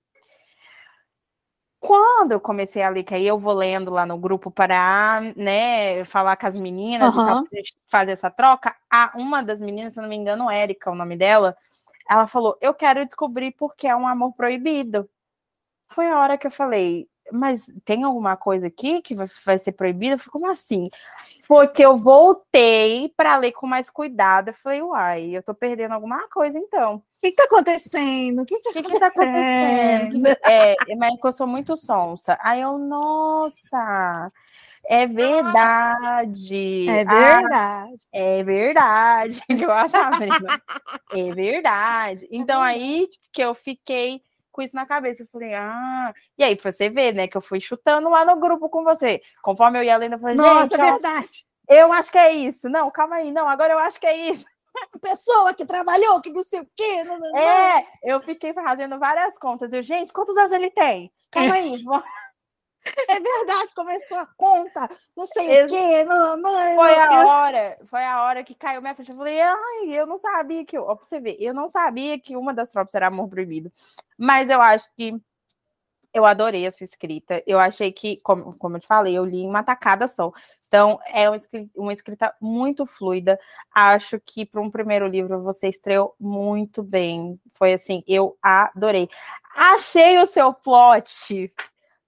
Quando eu comecei a ler, que aí eu vou lendo lá no grupo para, né, falar com as meninas uhum. e fazer essa troca, a, uma das meninas, se eu não me engano, Érica, o nome dela, ela falou: Eu quero descobrir porque é um amor proibido. Foi a hora que eu falei: mas tem alguma coisa aqui que vai, ser proibida? Eu falei, como assim? Foi que eu voltei para ler com mais cuidado. Eu falei, uai, eu tô perdendo alguma coisa então. O que, que tá acontecendo? O que, que, tá, que acontecendo? tá acontecendo? É, mas eu sou muito sonsa. Aí eu, nossa, é verdade. É verdade. Ah, é verdade. é verdade. Então aí que eu fiquei com isso na cabeça. Eu falei, ah. E aí, você vê, né, que eu fui chutando lá no grupo com você. Conforme eu ia lendo, eu falei, Nossa, é verdade. eu acho que é isso. Não, calma aí, não, agora eu acho que é isso. Pessoa que trabalhou, que não sei o quê. Não, não, é, eu fiquei fazendo várias contas. Eu, gente, quantos anos ele tem? Calma aí. É verdade, começou a conta, não sei o quê. Não, não, foi a hora, foi a hora que caiu minha frente. Eu falei, ai, eu não sabia que. Ó, pra você ver, eu não sabia que uma das tropas era amor proibido. Mas eu acho que eu adorei a sua escrita. Eu achei que, como, como eu te falei, eu li em uma tacada só. Então, é uma escrita, uma escrita muito fluida. Acho que para um primeiro livro você estreou muito bem. Foi assim, eu adorei. Achei o seu plot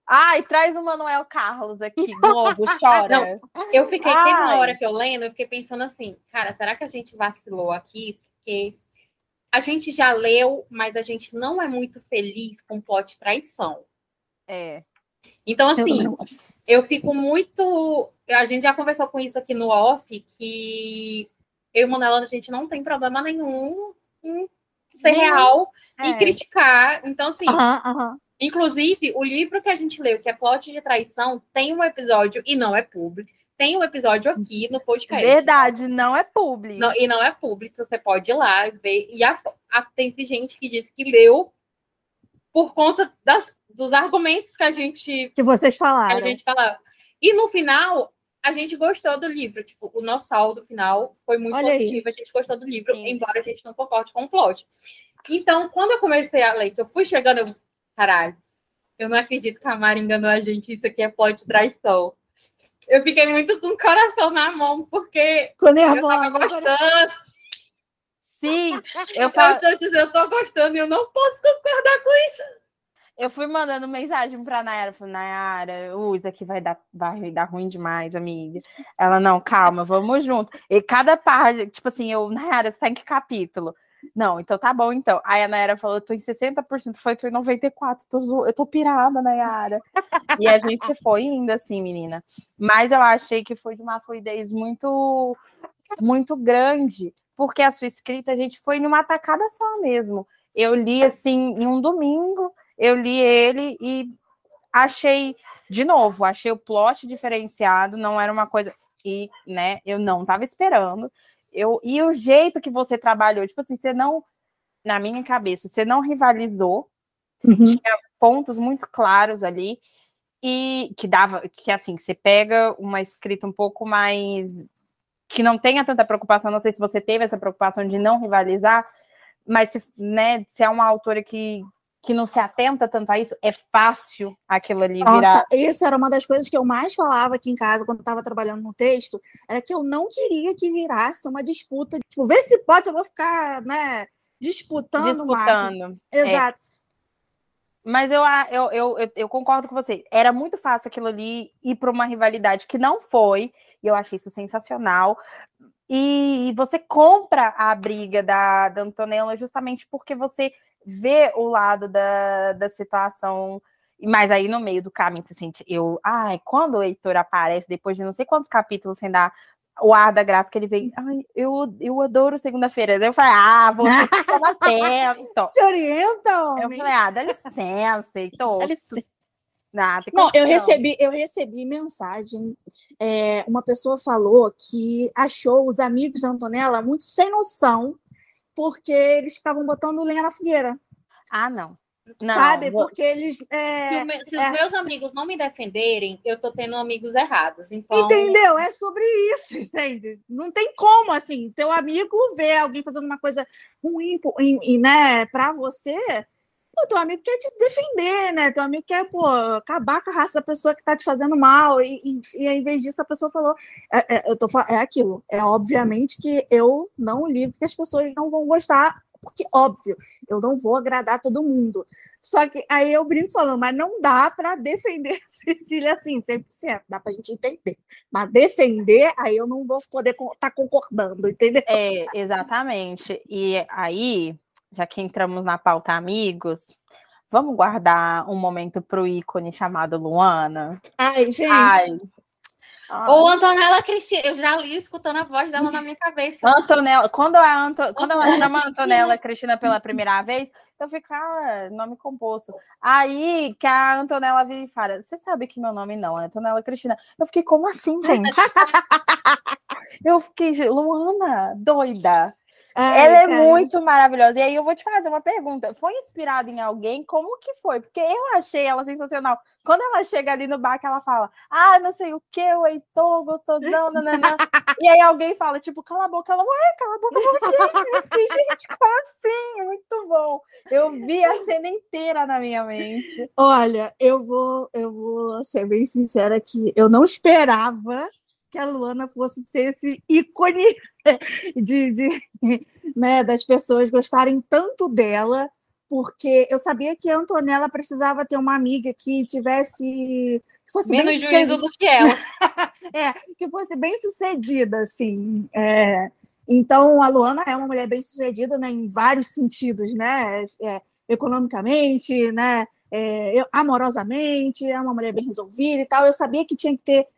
Ai, traz o Manuel Carlos aqui, Globo, chora. Não, eu fiquei, Ai. teve uma hora que eu lendo, eu fiquei pensando assim, cara, será que a gente vacilou aqui? Porque a gente já leu, mas a gente não é muito feliz com plot traição. É. Então, assim, eu, eu fico muito. A gente já conversou com isso aqui no off, que eu e Manuela, a gente não tem problema nenhum em ser real é. e criticar. Então, assim, inclusive, o livro que a gente leu, que é Plot de Traição, tem um episódio, e não é público, tem um episódio aqui no podcast. Verdade, não é público. Não, e não é público, você pode ir lá ver. E a, a, tem gente que disse que leu por conta das, dos argumentos que a gente. Que vocês falaram. Que a gente falava. E no final, a gente gostou do livro. Tipo, o nosso saldo final foi muito Olha positivo. Aí. A gente gostou do livro, Sim. embora a gente não concorde com o plot. Então, quando eu comecei a ler, que eu fui chegando, eu, caralho, eu não acredito que a Mari enganou a gente. Isso aqui é plot traição. Eu fiquei muito com o coração na mão, porque Ficou nervosa, eu tava gostando. Sim, eu, falo... eu, tô, eu tô gostando e eu não posso concordar com isso. Eu fui mandando mensagem pra Nayara, falei, Nayara, uh, isso aqui vai dar, vai dar ruim demais, amiga. Ela, não, calma, vamos junto. E cada página, tipo assim, eu, Nayara, você tá em que capítulo? Não, então tá bom, então. Aí a Nayara falou, eu tô em 60%, foi, tô em 94%, tô, eu tô pirada, Nayara. e a gente foi indo assim, menina. Mas eu achei que foi de uma fluidez muito, muito grande, porque a sua escrita, a gente foi numa tacada só mesmo. Eu li, assim, em um domingo, eu li ele e achei, de novo, achei o plot diferenciado, não era uma coisa que, né, eu não estava esperando. Eu, e o jeito que você trabalhou, tipo assim, você não, na minha cabeça, você não rivalizou, uhum. tinha pontos muito claros ali, e que dava, que assim, você pega uma escrita um pouco mais que não tenha tanta preocupação, não sei se você teve essa preocupação de não rivalizar, mas se, né, se é uma autora que, que não se atenta tanto a isso, é fácil aquilo ali virar. Nossa, isso era uma das coisas que eu mais falava aqui em casa quando estava trabalhando no texto, era que eu não queria que virasse uma disputa, tipo, vê se pode, eu vou ficar, né, disputando, disputando. É. Exato. É. Mas eu, eu, eu, eu, concordo com você. Era muito fácil aquilo ali ir para uma rivalidade que não foi, e eu acho isso sensacional. E, você compra a briga da, da Antonella justamente porque você vê o lado da, da situação, mas aí no meio do caminho você sente, eu, ai, quando o Heitor aparece, depois de não sei quantos capítulos sem dar o ar da graça que ele vem, ai, eu, eu adoro segunda-feira. Eu falei, ah, você fica na tela. Se orienta, homem. Eu falei, ah, dá licença, Heitor. Dá licença. Ah, não, eu recebi, eu recebi mensagem. É, uma pessoa falou que achou os amigos da Antonella muito sem noção porque eles ficavam botando lenha na fogueira. Ah, não. Não, sabe? Porque eles. É, se, se é... os meus amigos não me defenderem, eu tô tendo amigos errados. Então... Entendeu? É sobre isso, entende? Não tem como, assim, teu amigo ver alguém fazendo uma coisa ruim, né, para você, Pô, teu amigo quer te defender, né? Teu amigo quer, pô, acabar com a raça da pessoa que tá te fazendo mal. E, e, e em vez disso, a pessoa falou: é, é, eu tô, é aquilo. É obviamente que eu não ligo que as pessoas não vão gostar, porque, óbvio, eu não vou agradar todo mundo. Só que aí eu brinco falando, mas não dá para defender Cecília assim, 100%. Dá para a gente entender. Mas defender, aí eu não vou poder estar tá concordando, entendeu? É, exatamente. E aí já que entramos na pauta amigos, vamos guardar um momento para o ícone chamado Luana? Ai, gente. Ai. Ou Antonella Cristina, eu já li escutando a voz dela na minha cabeça. Antonella, quando, a Anto, quando ela chama a Antonella Cristina pela primeira vez, eu fico, ah, nome composto. Aí que a Antonella vira e fala: Você sabe que meu nome não é Antonella Cristina? Eu fiquei, como assim, gente? eu fiquei, Luana, doida. Ai, ela é cara. muito maravilhosa. E aí eu vou te fazer uma pergunta. Foi inspirada em alguém? Como que foi? Porque eu achei ela sensacional. Quando ela chega ali no bar, que ela fala, ah, não sei o que, o Heitor, gostosão, nananã. e aí alguém fala, tipo, cala a boca. Ela, ué, cala a boca, por quê? gente, como assim? Muito bom. Eu vi a cena inteira na minha mente. Olha, eu vou, eu vou ser bem sincera que eu não esperava que a Luana fosse ser esse ícone de, de né, das pessoas gostarem tanto dela, porque eu sabia que a Antonella precisava ter uma amiga que tivesse que fosse menos juízo do que ela. é, que fosse bem sucedida, assim. É, então, a Luana é uma mulher bem sucedida né, em vários sentidos, né? É, economicamente, né? É, amorosamente, é uma mulher bem resolvida e tal. Eu sabia que tinha que ter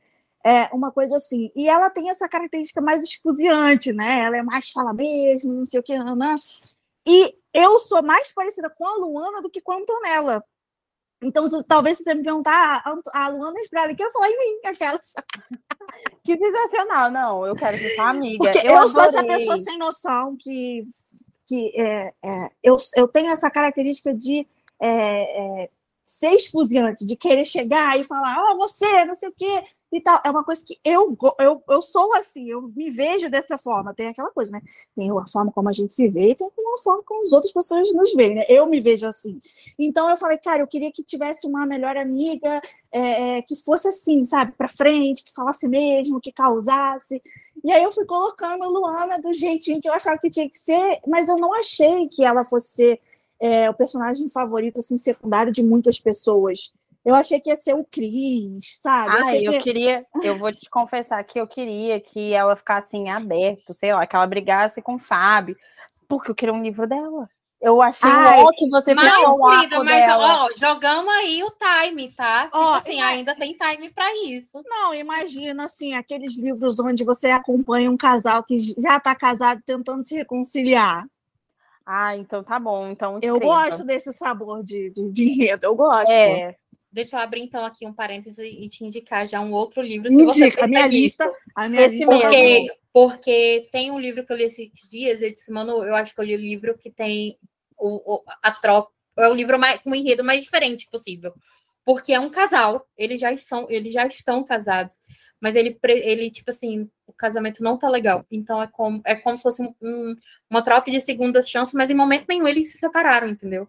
é, uma coisa assim. E ela tem essa característica mais esfuziante, né? Ela é mais fala mesmo, não sei o que, né? E eu sou mais parecida com a Luana do que com a Antonella. Então, se, talvez se você me perguntar, a, a Luana Esprada, que eu falar em mim, aquelas. Que sensacional, não, eu quero ficar amiga. Porque eu, eu sou essa pessoa sem noção que, que é, é, eu, eu tenho essa característica de é, é ser esfuziante, de querer chegar e falar, ó, oh, você, não sei o quê, e tal. É uma coisa que eu, eu, eu sou assim, eu me vejo dessa forma. Tem aquela coisa, né? Tem a forma como a gente se vê e tem a forma como as outras pessoas nos veem, né? Eu me vejo assim. Então eu falei, cara, eu queria que tivesse uma melhor amiga é, é, que fosse assim, sabe, para frente, que falasse mesmo, que causasse. E aí eu fui colocando a Luana do jeitinho que eu achava que tinha que ser, mas eu não achei que ela fosse ser é, o personagem favorito, assim, secundário de muitas pessoas. Eu achei que ia ser o Cris, sabe? Ah, eu, eu que... queria, eu vou te confessar que eu queria que ela ficasse em aberto, sei lá, que ela brigasse com o Fábio, porque eu queria um livro dela. Eu achei Ai, ó, que você mas, fechou o querida, mas dela. ó, jogamos aí o time, tá? Tipo ó, assim, ainda tem time para isso. Não, imagina assim, aqueles livros onde você acompanha um casal que já está casado tentando se reconciliar. Ah, então tá bom. Então escreva. eu gosto desse sabor de, de, de enredo, eu gosto. É, Deixa eu abrir então aqui um parêntese e te indicar já um outro livro. Se Indica, a minha lista. A minha esse lista porque, porque tem um livro que eu li esses dias, eu disse, mano, eu acho que eu li o um livro que tem o, o, a troca. É o livro mais, com um enredo mais diferente possível. Porque é um casal, eles já são, eles já estão casados, mas ele, ele tipo assim, o casamento não tá legal. Então é como, é como se fosse um, uma troca de segundas chances, mas em momento nenhum eles se separaram, entendeu?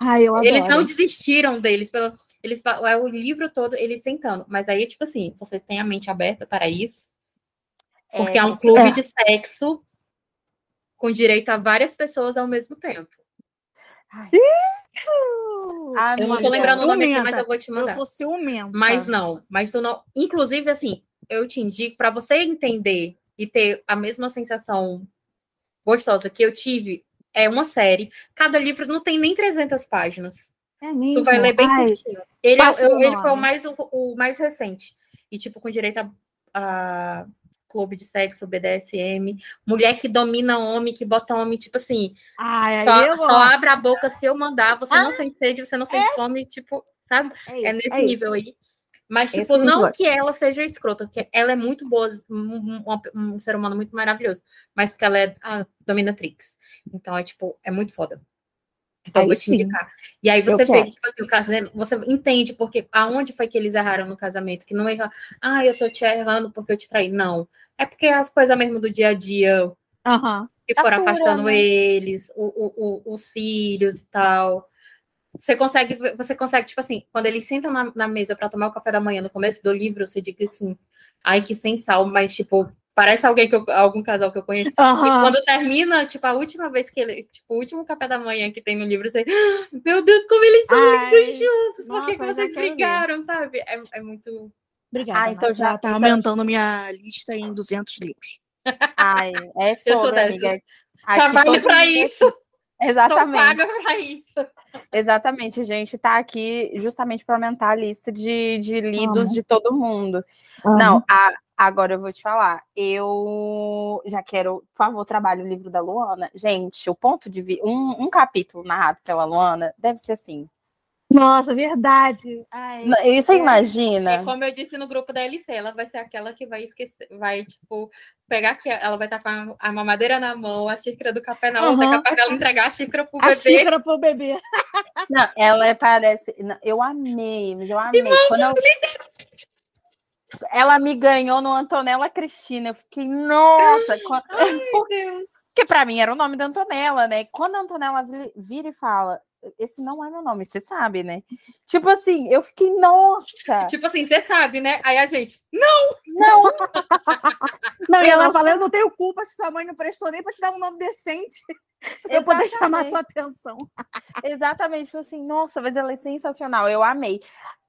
Ah, eu adoro. Eles não desistiram deles, pelo, eles é o livro todo eles tentando, mas aí tipo assim, você tem a mente aberta para isso, porque é, é um clube é. de sexo com direito a várias pessoas ao mesmo tempo. Ah, eu não tô lembrando o nome aqui, mas eu vou te mandar. Eu sou ciumenta. Mas não, mas tu não. Inclusive, assim, eu te indico para você entender e ter a mesma sensação gostosa que eu tive. É uma série. Cada livro não tem nem 300 páginas. É mesmo? Tu vai ler bem Ai. Ele, é, eu, ele foi o mais, o, o, mais recente. E, tipo, com direito a, a, clube de sexo, BDSM. Mulher que domina homem, que bota homem, tipo assim. Ai, só, só abre a boca se eu mandar. Você ah, não sente sede, você não sente é fome, tipo, sabe? É, é isso, é nesse é nível isso. aí. Mas, tipo, Esse não que ela seja escrota, porque ela é muito boa, um, um, um, ser humano muito maravilhoso, mas porque ela é a dominatrix. Então, é, tipo, é muito foda. Então, aí, vou te sim. indicar. E aí você vê, tipo assim, o casamento, você entende porque aonde foi que eles erraram no casamento, que não é, ah, eu tô te errando porque eu te traí. Não. É porque as coisas mesmo do dia a dia uhum. que foram afastando né? eles, o, o, o, os filhos e tal. Você consegue, você consegue, tipo assim, quando eles sentam na, na mesa para tomar o café da manhã no começo do livro, você diz assim, ai, que sem sal, mas tipo, Parece alguém que eu, algum casal que eu conheço. Uhum. E quando termina, tipo, a última vez que ele, tipo, o último café da manhã que tem no livro, você, ah, meu Deus, como eles são Ai, juntos, por que vocês brigaram, ver. sabe? É, é muito. Obrigada. Ah, então já tá então... aumentando minha lista em 200 livros. Ai, é só, eu sou amiga. Trabalho para isso. Exatamente. Sou paga para isso. Exatamente, gente. Tá aqui justamente para aumentar a lista de, de lidos uhum. de todo mundo. Uhum. Não, a, Agora eu vou te falar, eu já quero, por favor, trabalhe o livro da Luana. Gente, o ponto de vista, um, um, capítulo narrado pela Luana deve ser assim. Nossa, verdade. Ai, Você é. imagina? É como eu disse no grupo da LC, ela vai ser aquela que vai esquecer, vai, tipo, pegar aqui, ela vai estar com a mamadeira na mão, a xícara do café na outra, uhum. capaz dela entregar a xícara pro a bebê. A xícara pro bebê. Não, ela é, parece. Eu amei, mas eu amei. Quando eu ela me ganhou no Antonella Cristina. Eu fiquei, nossa! Ai, Porque para mim era o nome da Antonella, né? Quando a Antonella vira e fala, esse não é meu nome, você sabe, né? Tipo assim, eu fiquei, nossa! Tipo assim, você sabe, né? Aí a gente, não! Não! não, e ela fala, eu não tenho culpa se sua mãe não prestou nem para te dar um nome decente. para poder chamar sua atenção. Exatamente, assim, nossa, mas ela é sensacional, eu amei.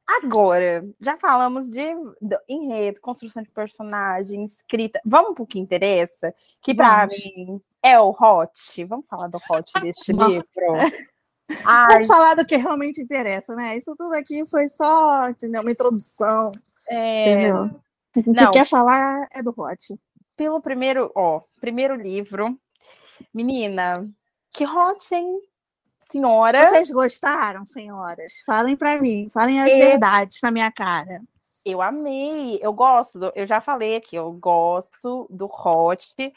Agora, já falamos de, de enredo, construção de personagem, escrita. Vamos para o que interessa, que para mim é o hot. Vamos falar do hot deste livro. Ai. Vamos falar do que realmente interessa, né? Isso tudo aqui foi só, entendeu? Uma introdução. É... Entendeu? O que a gente Não. quer falar é do hot. Pelo primeiro, ó, primeiro livro. Menina, que hot, hein? senhora. Vocês gostaram, senhoras? Falem para mim, falem as eu... verdades na minha cara. Eu amei, eu gosto, do, eu já falei aqui, eu gosto do hot,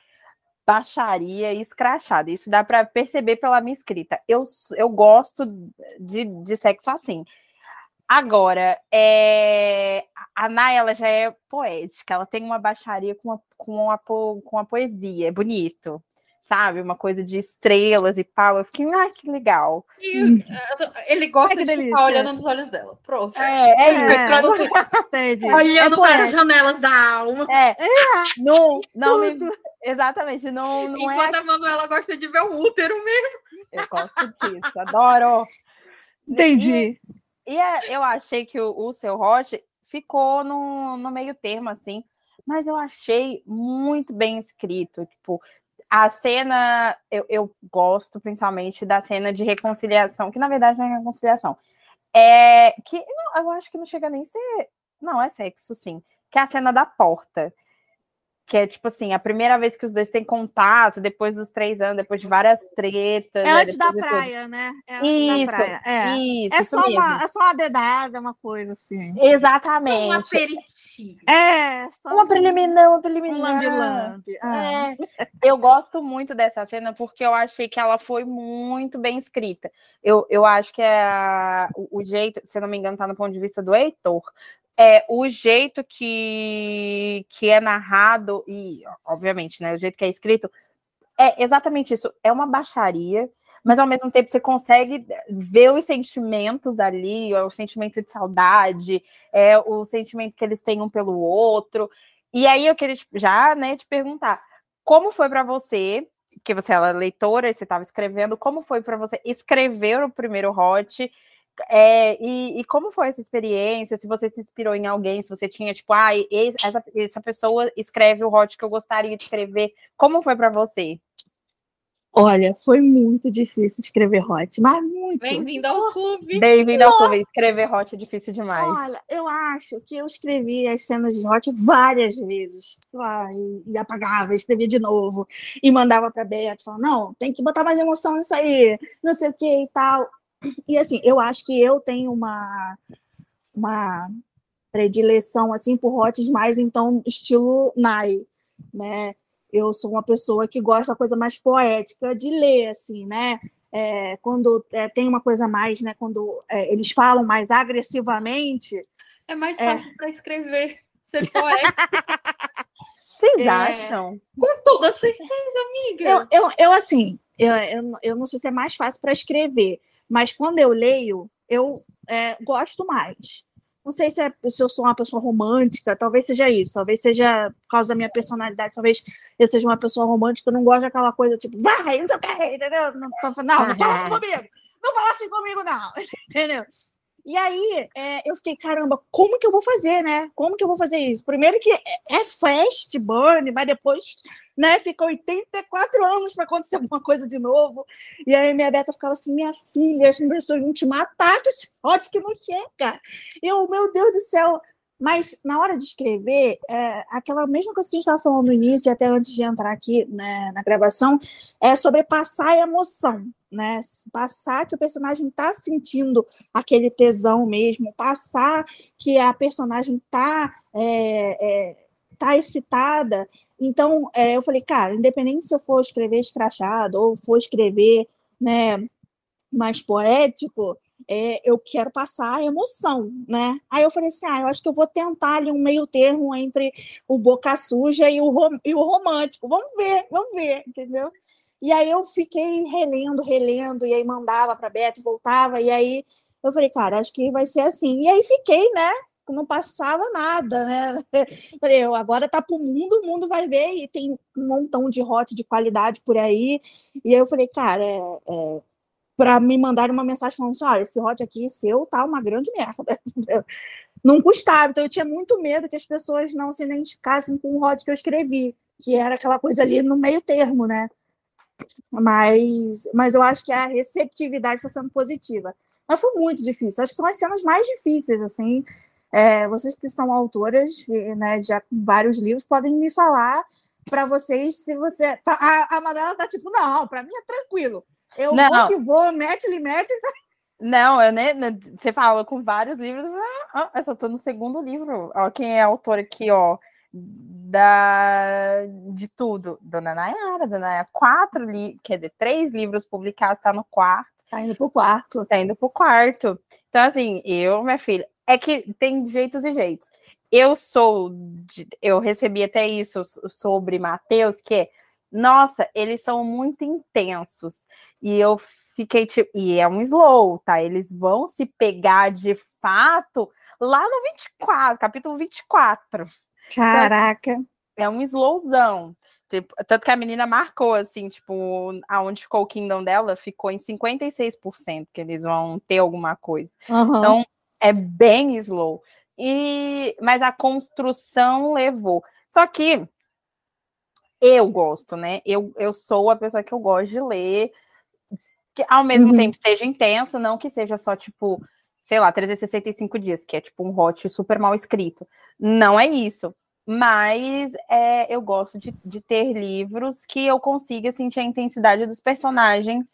baixaria e escrachada. Isso dá para perceber pela minha escrita. Eu, eu gosto de, de sexo assim. Agora, é... a Nay, ela já é poética, ela tem uma baixaria com a, com a, com a poesia, é bonito sabe? Uma coisa de estrelas e pau. Eu fiquei, ai, que legal. Isso. Ele gosta de ficar olhando nos olhos dela. Pronto. É, é, é. isso. olhando é para as janelas da alma. É. é. Não, não me... Exatamente. Não, não Enquanto é... a Manuela gosta de ver o útero mesmo. Eu gosto disso, adoro. Entendi. E, e eu achei que o, o seu Roche ficou no, no meio termo, assim, mas eu achei muito bem escrito. Tipo, a cena, eu, eu, gosto principalmente da cena de reconciliação, que na verdade não é reconciliação. É que eu acho que não chega nem a ser. Não, é sexo, sim. Que é a cena da porta que é tipo assim, a primeira vez que os dois têm contato, depois dos três anos, depois de várias tretas. É antes da praia, né? É antes isso, da praia. É, isso, é, isso só uma, é só uma dedada, uma coisa assim. Exatamente. Um aperitivo. É, só uma preliminar, uma preliminar. Um lambi-lambi. Ah. É. Eu gosto muito dessa cena porque eu achei que ela foi muito bem escrita. Eu, eu acho que é o, o jeito, se eu não me engano, tá no ponto de vista do Heitor, é, o jeito que, que é narrado, e obviamente, né, o jeito que é escrito, é exatamente isso. É uma baixaria, mas ao mesmo tempo você consegue ver os sentimentos ali, o sentimento de saudade, é o sentimento que eles têm um pelo outro. E aí eu queria já né, te perguntar, como foi para você, que você era leitora e você estava escrevendo, como foi para você escrever o primeiro hot? É, e, e, como foi essa experiência? Se você se inspirou em alguém, se você tinha, tipo, ah, essa, essa pessoa escreve o hot que eu gostaria de escrever. Como foi para você? Olha, foi muito difícil escrever hot, mas muito. Bem-vindo ao clube. Bem-vindo ao clube. Escrever hot é difícil demais. Olha, eu acho que eu escrevi as cenas de hot várias vezes. Lá, e, e apagava, escrevia de novo. E mandava para Beto, falando, não, tem que botar mais emoção nisso aí, não sei o que e tal. E assim, eu acho que eu tenho uma, uma predileção assim por hotes mais então estilo Nai, né? Eu sou uma pessoa que gosta da coisa mais poética de ler, assim, né? É, quando é, tem uma coisa mais, né? Quando é, eles falam mais agressivamente. É mais é. fácil para escrever, ser poético. Vocês é. acham? Com toda certeza, amiga. Eu, eu, eu assim, eu, eu, eu não sei se é mais fácil para escrever, mas quando eu leio, eu é, gosto mais. Não sei se, é, se eu sou uma pessoa romântica, talvez seja isso, talvez seja por causa da minha personalidade, talvez eu seja uma pessoa romântica, eu não gosto daquela coisa tipo, vai, não sei o que, entendeu? Não, não, não fala assim comigo, não fala assim comigo, não, entendeu? E aí é, eu fiquei, caramba, como que eu vou fazer, né? Como que eu vou fazer isso? Primeiro que é, é fast burn, mas depois né? Fica 84 anos para acontecer alguma coisa de novo. E aí minha Beta ficava assim, minha filha, as pessoas vão te matar com esse ódio que não chega. Eu, meu Deus do céu. Mas na hora de escrever, é, aquela mesma coisa que a gente estava falando no início, e até antes de entrar aqui né, na gravação, é sobre passar a emoção, né? Passar que o personagem está sentindo aquele tesão mesmo, passar que a personagem está é, é, tá excitada. Então, é, eu falei, cara, independente se eu for escrever escrachado ou for escrever né, mais poético, é, eu quero passar a emoção, né? Aí eu falei assim, ah, eu acho que eu vou tentar ali um meio termo entre o boca suja e o, e o romântico. Vamos ver, vamos ver, entendeu? E aí eu fiquei relendo, relendo, e aí mandava para Beto, voltava, e aí eu falei, cara, acho que vai ser assim. E aí fiquei, né, não passava nada, né? Falei, agora tá pro mundo, o mundo vai ver e tem um montão de hot de qualidade por aí. E aí eu falei, cara, é, é para me mandar uma mensagem falando assim, olha, esse hot aqui seu tá uma grande merda. não custava, então eu tinha muito medo que as pessoas não se identificassem com o hot que eu escrevi, que era aquela coisa ali no meio termo, né? Mas, mas eu acho que a receptividade está sendo positiva. Mas foi muito difícil. Acho que são as cenas mais difíceis, assim. É, vocês que são autoras, né, já com vários livros, podem me falar para vocês se você. A, a Madela tá tipo, não, para mim é tranquilo. Eu não. vou que vou, mete-lhe, mete. Não, eu nem. Você fala com vários livros, ah, eu só tô no segundo livro. Ó, quem é a autora aqui, ó da de tudo, Dona Nayara, Dona Nayara, quatro li, quer dizer, três livros publicados, está no quarto. Tá indo pro quarto. Tá indo pro quarto. Então, assim, eu, minha filha, é que tem jeitos e jeitos. Eu sou, de, eu recebi até isso sobre Mateus, que é, nossa, eles são muito intensos. E eu fiquei tipo, e é um slow, tá? Eles vão se pegar de fato lá no 24, capítulo 24. Caraca. É um slowzão. Tipo, tanto que a menina marcou, assim, tipo, aonde ficou o Kingdom dela, ficou em 56%, que eles vão ter alguma coisa. Uhum. Então, é bem slow. E, mas a construção levou. Só que eu gosto, né? Eu, eu sou a pessoa que eu gosto de ler, que ao mesmo uhum. tempo seja intenso, não que seja só, tipo, sei lá, 365 dias, que é tipo um hot super mal escrito. Não é isso. Mas é, eu gosto de, de, ter livros que eu consiga sentir a intensidade dos personagens.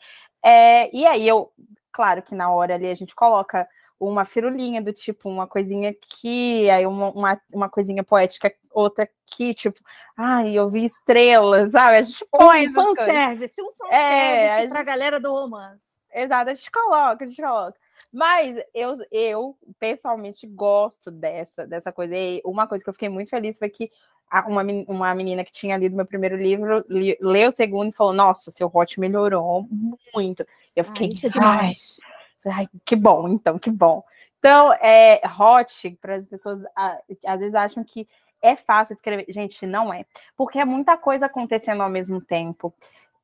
É, e aí eu, claro que na hora ali a gente coloca uma firulinha do tipo, uma coisinha aqui, aí uma, uma, uma coisinha poética, outra aqui, tipo, ai, eu vi estrelas, sabe? A gente põe. Um fanservice, um fanservice é, pra galera do romance. Exato, a gente coloca, a gente coloca. Mas eu, eu pessoalmente gosto dessa, dessa coisa. E uma coisa que eu fiquei muito feliz foi que uma, uma menina que tinha lido meu primeiro livro li, leu o segundo e falou: Nossa, seu hot melhorou muito. Eu fiquei. Ai, demais. Ai, que bom, então, que bom. Então, é, hot, para as pessoas às vezes acham que é fácil escrever. Gente, não é. Porque é muita coisa acontecendo ao mesmo tempo.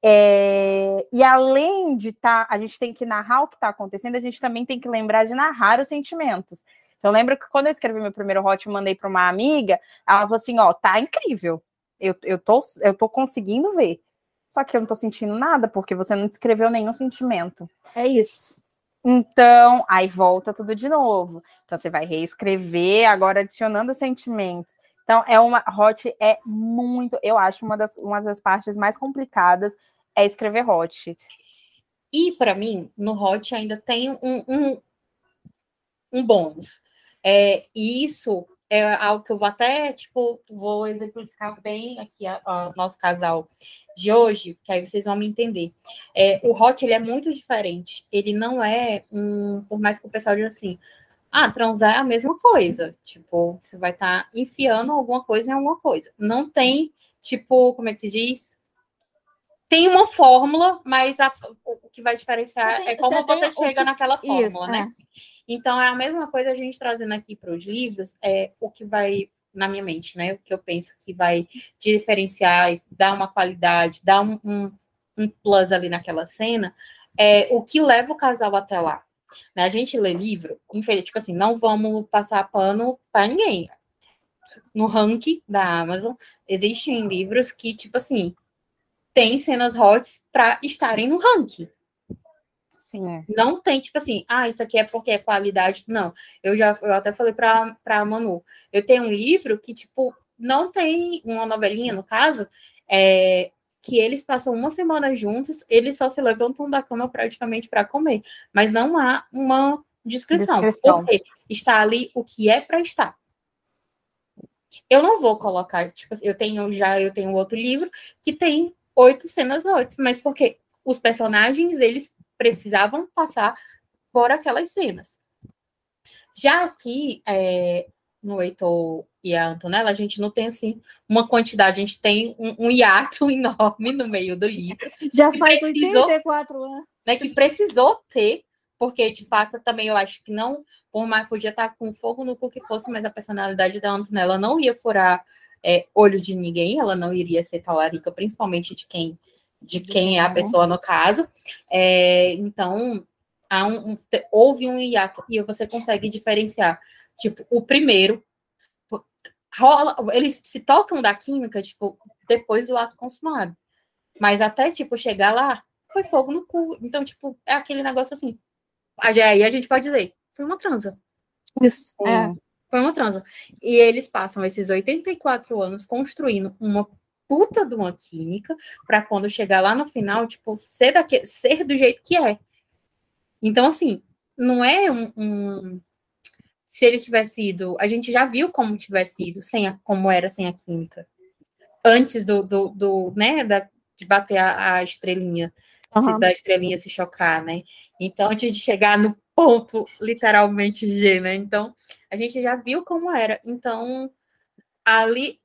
É, e além de estar, tá, a gente tem que narrar o que está acontecendo, a gente também tem que lembrar de narrar os sentimentos. Então, eu lembro que quando eu escrevi meu primeiro hot, eu mandei para uma amiga, ela falou assim: ó, tá incrível. Eu, eu, tô, eu tô conseguindo ver. Só que eu não tô sentindo nada, porque você não descreveu nenhum sentimento. É isso. Então, aí volta tudo de novo. Então, você vai reescrever, agora adicionando sentimentos. Então, é uma hot é muito, eu acho uma das, uma das partes mais complicadas é escrever hot. E para mim, no hot ainda tem um, um, um bônus. É, e isso é algo que eu vou até, tipo, vou exemplificar bem aqui o nosso casal de hoje, que aí vocês vão me entender. É, o hot, ele é muito diferente. Ele não é um, por mais que o pessoal diga assim, ah, transar é a mesma coisa. Tipo, você vai estar tá enfiando alguma coisa em alguma coisa. Não tem, tipo, como é que se diz? Tem uma fórmula, mas a, o que vai diferenciar tem, é como você, você chega que... naquela fórmula, Isso, né? É. Então, é a mesma coisa a gente trazendo aqui para os livros, é o que vai na minha mente, né? O que eu penso que vai diferenciar e dar uma qualidade, dar um, um, um plus ali naquela cena, é o que leva o casal até lá. Né? A gente lê livro, infelizmente, tipo assim, não vamos passar pano para ninguém. No ranking da Amazon, existem livros que, tipo assim, tem cenas hot para estarem no ranking. Sim, é. Não tem, tipo assim, ah, isso aqui é porque é qualidade. Não. Eu já eu até falei para a Manu. Eu tenho um livro que, tipo, não tem uma novelinha, no caso, é, que eles passam uma semana juntos, eles só se levantam da cama praticamente para comer, mas não há uma descrição, descrição. porque está ali o que é para estar. Eu não vou colocar, tipo, eu tenho já, eu tenho outro livro que tem oito cenas noites, mas porque os personagens eles precisavam passar por aquelas cenas. Já aqui, é, no Heitor e a Antonella, a gente não tem assim uma quantidade, a gente tem um, um hiato enorme no meio do livro. Já faz precisou, 84 anos. Né, que precisou ter, porque de fato também eu acho que não por mais podia estar com fogo no cu que fosse, mas a personalidade da Antonella não ia furar é, olho de ninguém, ela não iria ser talarica, principalmente de quem de quem é a pessoa no caso. É, então, há um, um, houve um hiato e você consegue diferenciar. Tipo, o primeiro, rola, eles se tocam da química, tipo, depois do ato consumado. Mas até, tipo, chegar lá, foi fogo no cu. Então, tipo, é aquele negócio assim. Aí a gente pode dizer, foi uma transa. Isso, é. Foi uma transa. E eles passam esses 84 anos construindo uma puta de uma química para quando chegar lá no final, tipo, ser, ser do jeito que é. Então, assim, não é um, um se eles tivessem ido, a gente já viu como tivesse ido, sem a, como era sem a química. Antes do, do, do né, da, de bater a, a estrelinha, uhum. se, da estrelinha se chocar, né? Então, antes de chegar no ponto literalmente G, né? Então, a gente já viu como era. Então, ali,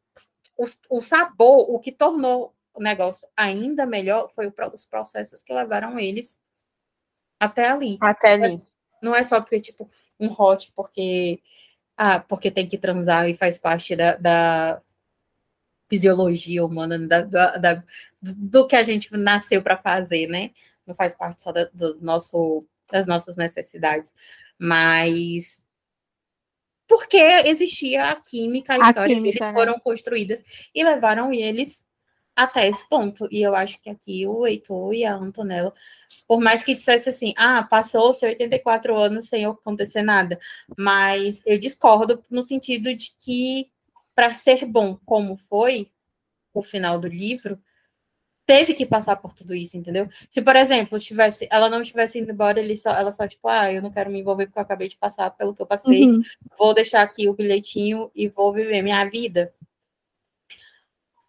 o, o sabor, o que tornou o negócio ainda melhor foi o, os processos que levaram eles até ali. Até ali. Não é só porque, tipo, um hot porque, ah, porque tem que transar e faz parte da, da fisiologia humana, da, da, da, do que a gente nasceu para fazer, né? Não faz parte só da, do nosso, das nossas necessidades. Mas porque existia a química, a, a história química, eles né? foram construídas e levaram eles até esse ponto. E eu acho que aqui o Heitor e a Antonella por mais que dissesse assim, ah, passou-se 84 anos sem acontecer nada, mas eu discordo no sentido de que, para ser bom como foi o final do livro, teve que passar por tudo isso, entendeu? Se, por exemplo, tivesse, ela não tivesse ido embora, ele só, ela só, tipo, ah, eu não quero me envolver porque eu acabei de passar pelo que eu passei, uhum. vou deixar aqui o bilhetinho e vou viver minha vida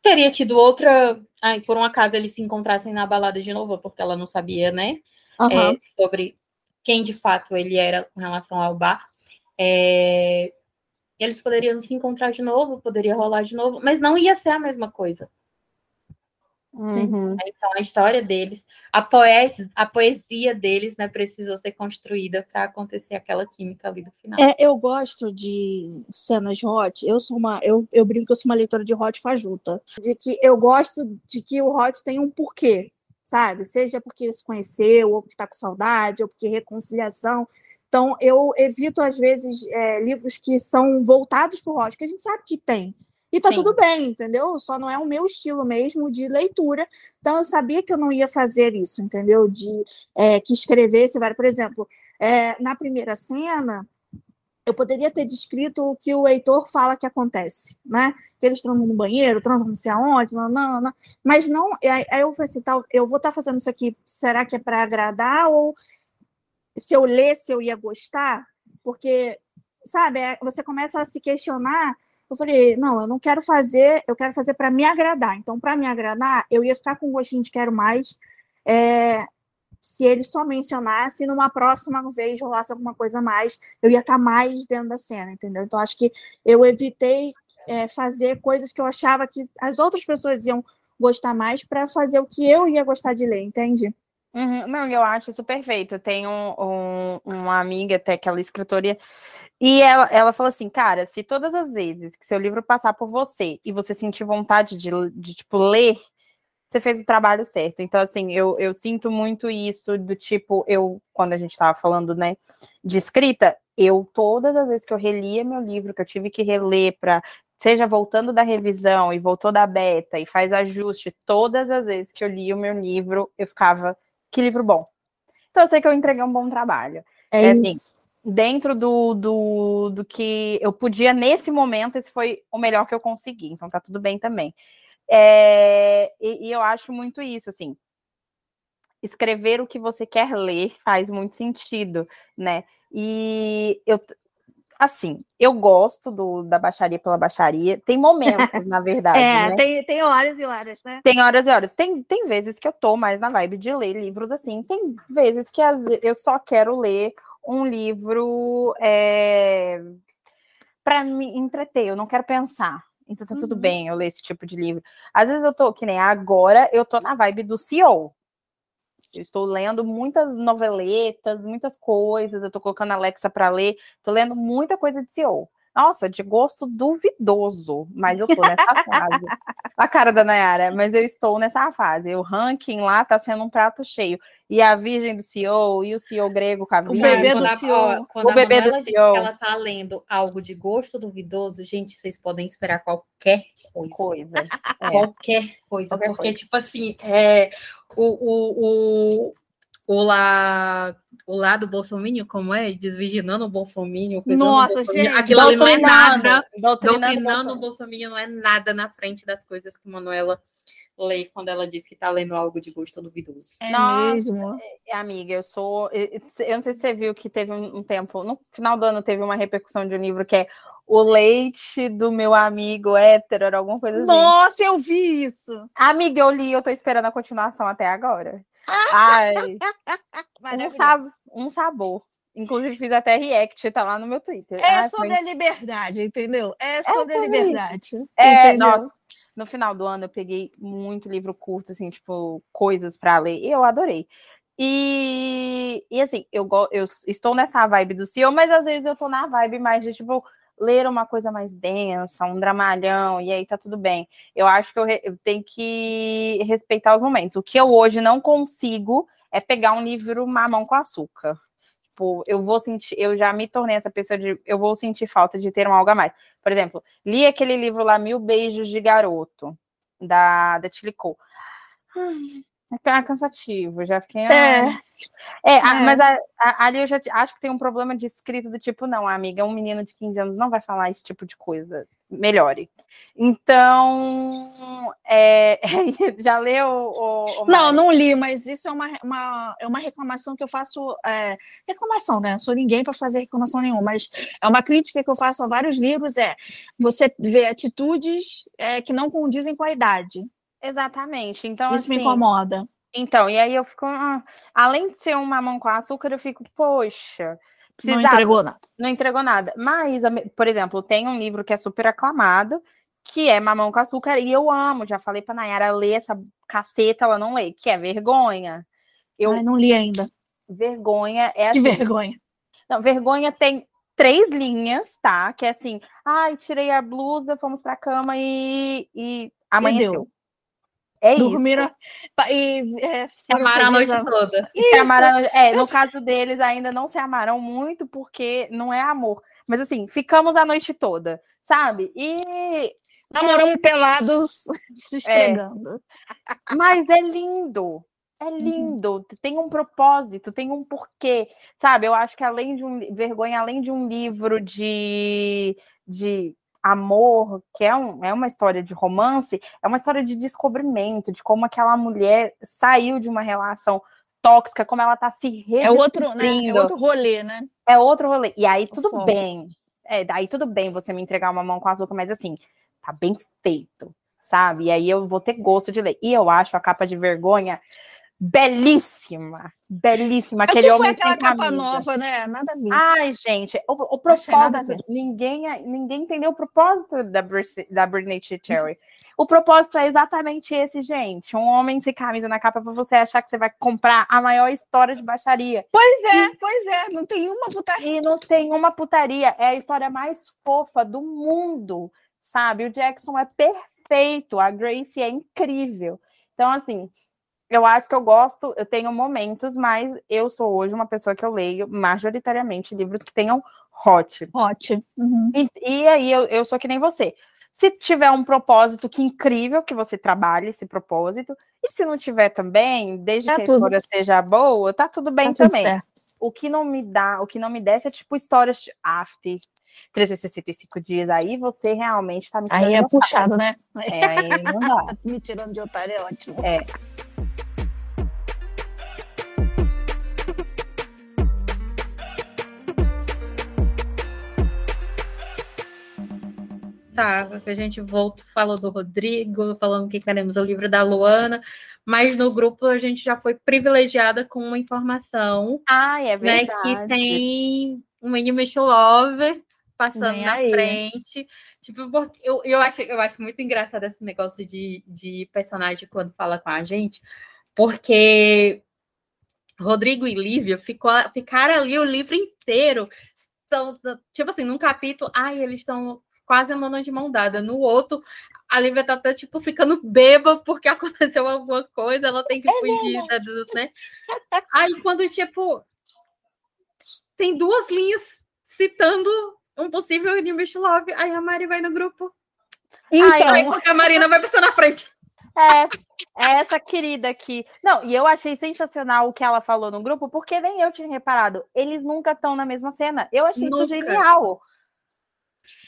teria tido outra. Ai, por um acaso eles se encontrassem na balada de novo, porque ela não sabia, né? Uhum. É, sobre quem de fato ele era com relação ao bar. É, eles poderiam se encontrar de novo, poderia rolar de novo, mas não ia ser a mesma coisa. Uhum. Então, a história deles, a poesia, a poesia deles, né, precisou ser construída para acontecer aquela química ali do final. É, eu gosto de cenas hot. Eu sou uma, eu, eu brinco que eu sou uma leitora de hot fajuta, de que eu gosto de que o hot tem um porquê, sabe? Seja porque ele se conheceu, ou porque está com saudade, ou porque reconciliação. Então, eu evito, às vezes, é, livros que são voltados para o hot, porque a gente sabe que tem. E tá Sim. tudo bem, entendeu? Só não é o meu estilo mesmo de leitura. Então eu sabia que eu não ia fazer isso, entendeu? De é, que escrevesse, por exemplo, é, na primeira cena, eu poderia ter descrito o que o Heitor fala que acontece, né? Que eles transam no banheiro, transam não sei aonde, não, não, não. mas não. Aí eu falei assim, tal, eu vou estar tá fazendo isso aqui, será que é para agradar? Ou se eu lesse, eu ia gostar? Porque, sabe, é, você começa a se questionar eu falei, não, eu não quero fazer, eu quero fazer para me agradar. Então, para me agradar, eu ia ficar com gostinho de quero mais. É, se ele só mencionasse, numa próxima vez rolasse alguma coisa mais, eu ia estar mais dentro da cena, entendeu? Então, acho que eu evitei é, fazer coisas que eu achava que as outras pessoas iam gostar mais para fazer o que eu ia gostar de ler, entende? Uhum, não, eu acho isso perfeito. Tem um, um, uma amiga até que ela é e ela, ela falou assim, cara, se todas as vezes que seu livro passar por você e você sentir vontade de, de tipo, ler, você fez o trabalho certo. Então, assim, eu, eu sinto muito isso do tipo, eu, quando a gente estava falando, né, de escrita, eu, todas as vezes que eu relia meu livro, que eu tive que reler para seja voltando da revisão e voltou da beta e faz ajuste, todas as vezes que eu li o meu livro, eu ficava, que livro bom. Então, eu sei que eu entreguei um bom trabalho. É, é assim, dentro do, do, do que eu podia nesse momento, esse foi o melhor que eu consegui, então tá tudo bem também. É, e, e, eu acho muito isso, assim, escrever o que você quer ler faz muito sentido, né? E eu, assim, eu gosto do, da baixaria pela baixaria. Tem momentos, na verdade. é, né? tem, tem horas e horas, né? Tem horas e horas. Tem, tem vezes que eu tô mais na vibe de ler livros assim. Tem vezes que as, eu só quero ler um livro é, para me entreter, eu não quero pensar. Então tá tudo uhum. bem eu ler esse tipo de livro. Às vezes eu tô, que nem agora, eu tô na vibe do CEO. Eu estou lendo muitas noveletas, muitas coisas. Eu estou colocando a Alexa para ler. Estou lendo muita coisa de CEO. Nossa, de gosto duvidoso, mas eu tô nessa fase. A cara da Nayara, mas eu estou nessa fase. O ranking lá tá sendo um prato cheio. E a Virgem do CEO e o CEO grego com a Virgem. O bebê do CEO. Quando o bebê do CEO. ela tá lendo algo de gosto duvidoso, gente, vocês podem esperar qualquer coisa. coisa. É. Qualquer coisa. Qualquer porque, coisa. tipo assim, é, o, o, o, o lá, o lado Bolsonaro, como é? Desvirginando o Bolsonaro. Nossa, gente. Aquilo ali não é nada. Doutrinando, o Bolsonaro não é nada na frente das coisas que Manuela lê quando ela diz que está lendo algo de gosto duvidoso. É Nossa, mesmo? É, amiga, eu sou. Eu não sei se você viu que teve um, tempo, no final do ano teve uma repercussão de um livro que é O Leite do meu amigo hétero, era alguma coisa assim. Nossa, eu vi isso! Amiga, eu li, eu tô esperando a continuação até agora. Ai, um, sab um sabor. Inclusive, fiz até react, tá lá no meu Twitter. É Ai, sobre foi... a liberdade, entendeu? É sobre é a liberdade. É, nossa, no final do ano eu peguei muito livro curto, assim, tipo, coisas para ler, e eu adorei. E, e assim, eu, eu estou nessa vibe do CEO, mas às vezes eu tô na vibe mais de, tipo, ler uma coisa mais densa, um dramalhão, e aí tá tudo bem. Eu acho que eu, eu tenho que respeitar os momentos. O que eu hoje não consigo é pegar um livro mamão com açúcar. Tipo, eu vou sentir, eu já me tornei essa pessoa de, eu vou sentir falta de ter um algo a mais. Por exemplo, li aquele livro lá, Mil Beijos de Garoto, da, da Tilicou. É cansativo, já fiquei. É, é, é. A, mas a, a, ali eu já acho que tem um problema de escrito do tipo, não, amiga, um menino de 15 anos não vai falar esse tipo de coisa. Melhore. Então, é, já leu o, o Não, não li, mas isso é uma, uma, é uma reclamação que eu faço. É, reclamação, né? Não sou ninguém para fazer reclamação nenhuma, mas é uma crítica que eu faço a vários livros: é você vê atitudes é, que não condizem com a idade. Exatamente. Então, Isso assim, me incomoda. Então, e aí eu fico, ah, além de ser um mamão com açúcar, eu fico, poxa, precisava, não entregou nada. Não entregou nada. Mas, por exemplo, tem um livro que é super aclamado, que é Mamão com Açúcar, e eu amo, já falei pra Nayara ler essa caceta, ela não lê, que é Vergonha. Eu Ai, não li ainda. Vergonha é assim, Que vergonha. Não, Vergonha tem três linhas, tá? Que é assim, ai, tirei a blusa, fomos pra cama e, e amanheceu. É Dormiram isso. E, é, se amaram a noite toda. Se amaram, é, no caso deles, ainda não se amaram muito, porque não é amor. Mas assim, ficamos a noite toda, sabe? E. Namoramos é... pelados se esfregando. É. Mas é lindo. É uhum. lindo, tem um propósito, tem um porquê, sabe? Eu acho que além de um vergonha, além de um livro de, de amor, que é, um, é uma história de romance, é uma história de descobrimento, de como aquela mulher saiu de uma relação tóxica, como ela tá se É outro, né? É outro rolê, né? É outro rolê. E aí tudo bem. É, daí tudo bem você me entregar uma mão com açúcar, mas assim, tá bem feito, sabe? E aí eu vou ter gosto de ler. E eu acho a capa de vergonha belíssima, belíssima. Aquele é homem foi aquela sem capa camisa. nova, né? Nada a ver. Ai, gente, o, o propósito, ninguém, ninguém entendeu o propósito da, da Britney Cherry. o propósito é exatamente esse, gente. Um homem sem camisa na capa para você achar que você vai comprar a maior história de baixaria. Pois é, e, pois é, não tem uma putaria. E não tem uma putaria, é a história mais fofa do mundo, sabe? O Jackson é perfeito, a Grace é incrível. Então, assim, eu acho que eu gosto, eu tenho momentos, mas eu sou hoje uma pessoa que eu leio majoritariamente livros que tenham hot. Hot. Uhum. E, e, aí eu, eu sou que nem você. Se tiver um propósito que incrível que você trabalhe esse propósito, e se não tiver também, desde tá que tudo. a história seja boa, tá tudo bem tá também. Tudo o que não me dá, o que não me desce é tipo histórias de after, 365 dias, aí você realmente tá me Aí é puxado, né? É, aí não dá. me tirando de otário é ótimo. É. tá, que a gente voltou, falou do Rodrigo, falando que queremos o livro da Luana, mas no grupo a gente já foi privilegiada com uma informação. Ah, é verdade. Né, que tem um Enemy Lover passando na aí. frente. Tipo, eu, eu, acho, eu acho muito engraçado esse negócio de, de personagem quando fala com a gente, porque Rodrigo e Lívia ficou, ficaram ali o livro inteiro. Então, tipo assim, num capítulo, ai, eles estão quase andando de mão dada. No outro, a Lívia tá até, tipo, ficando beba porque aconteceu alguma coisa, ela tem que é fugir, da, né? Aí, quando, tipo, tem duas linhas citando um possível English Love, aí a Mari vai no grupo. Então... Aí, porque a Marina vai passar na frente. É, é essa querida aqui. Não, e eu achei sensacional o que ela falou no grupo, porque nem eu tinha reparado. Eles nunca estão na mesma cena. Eu achei nunca. isso genial.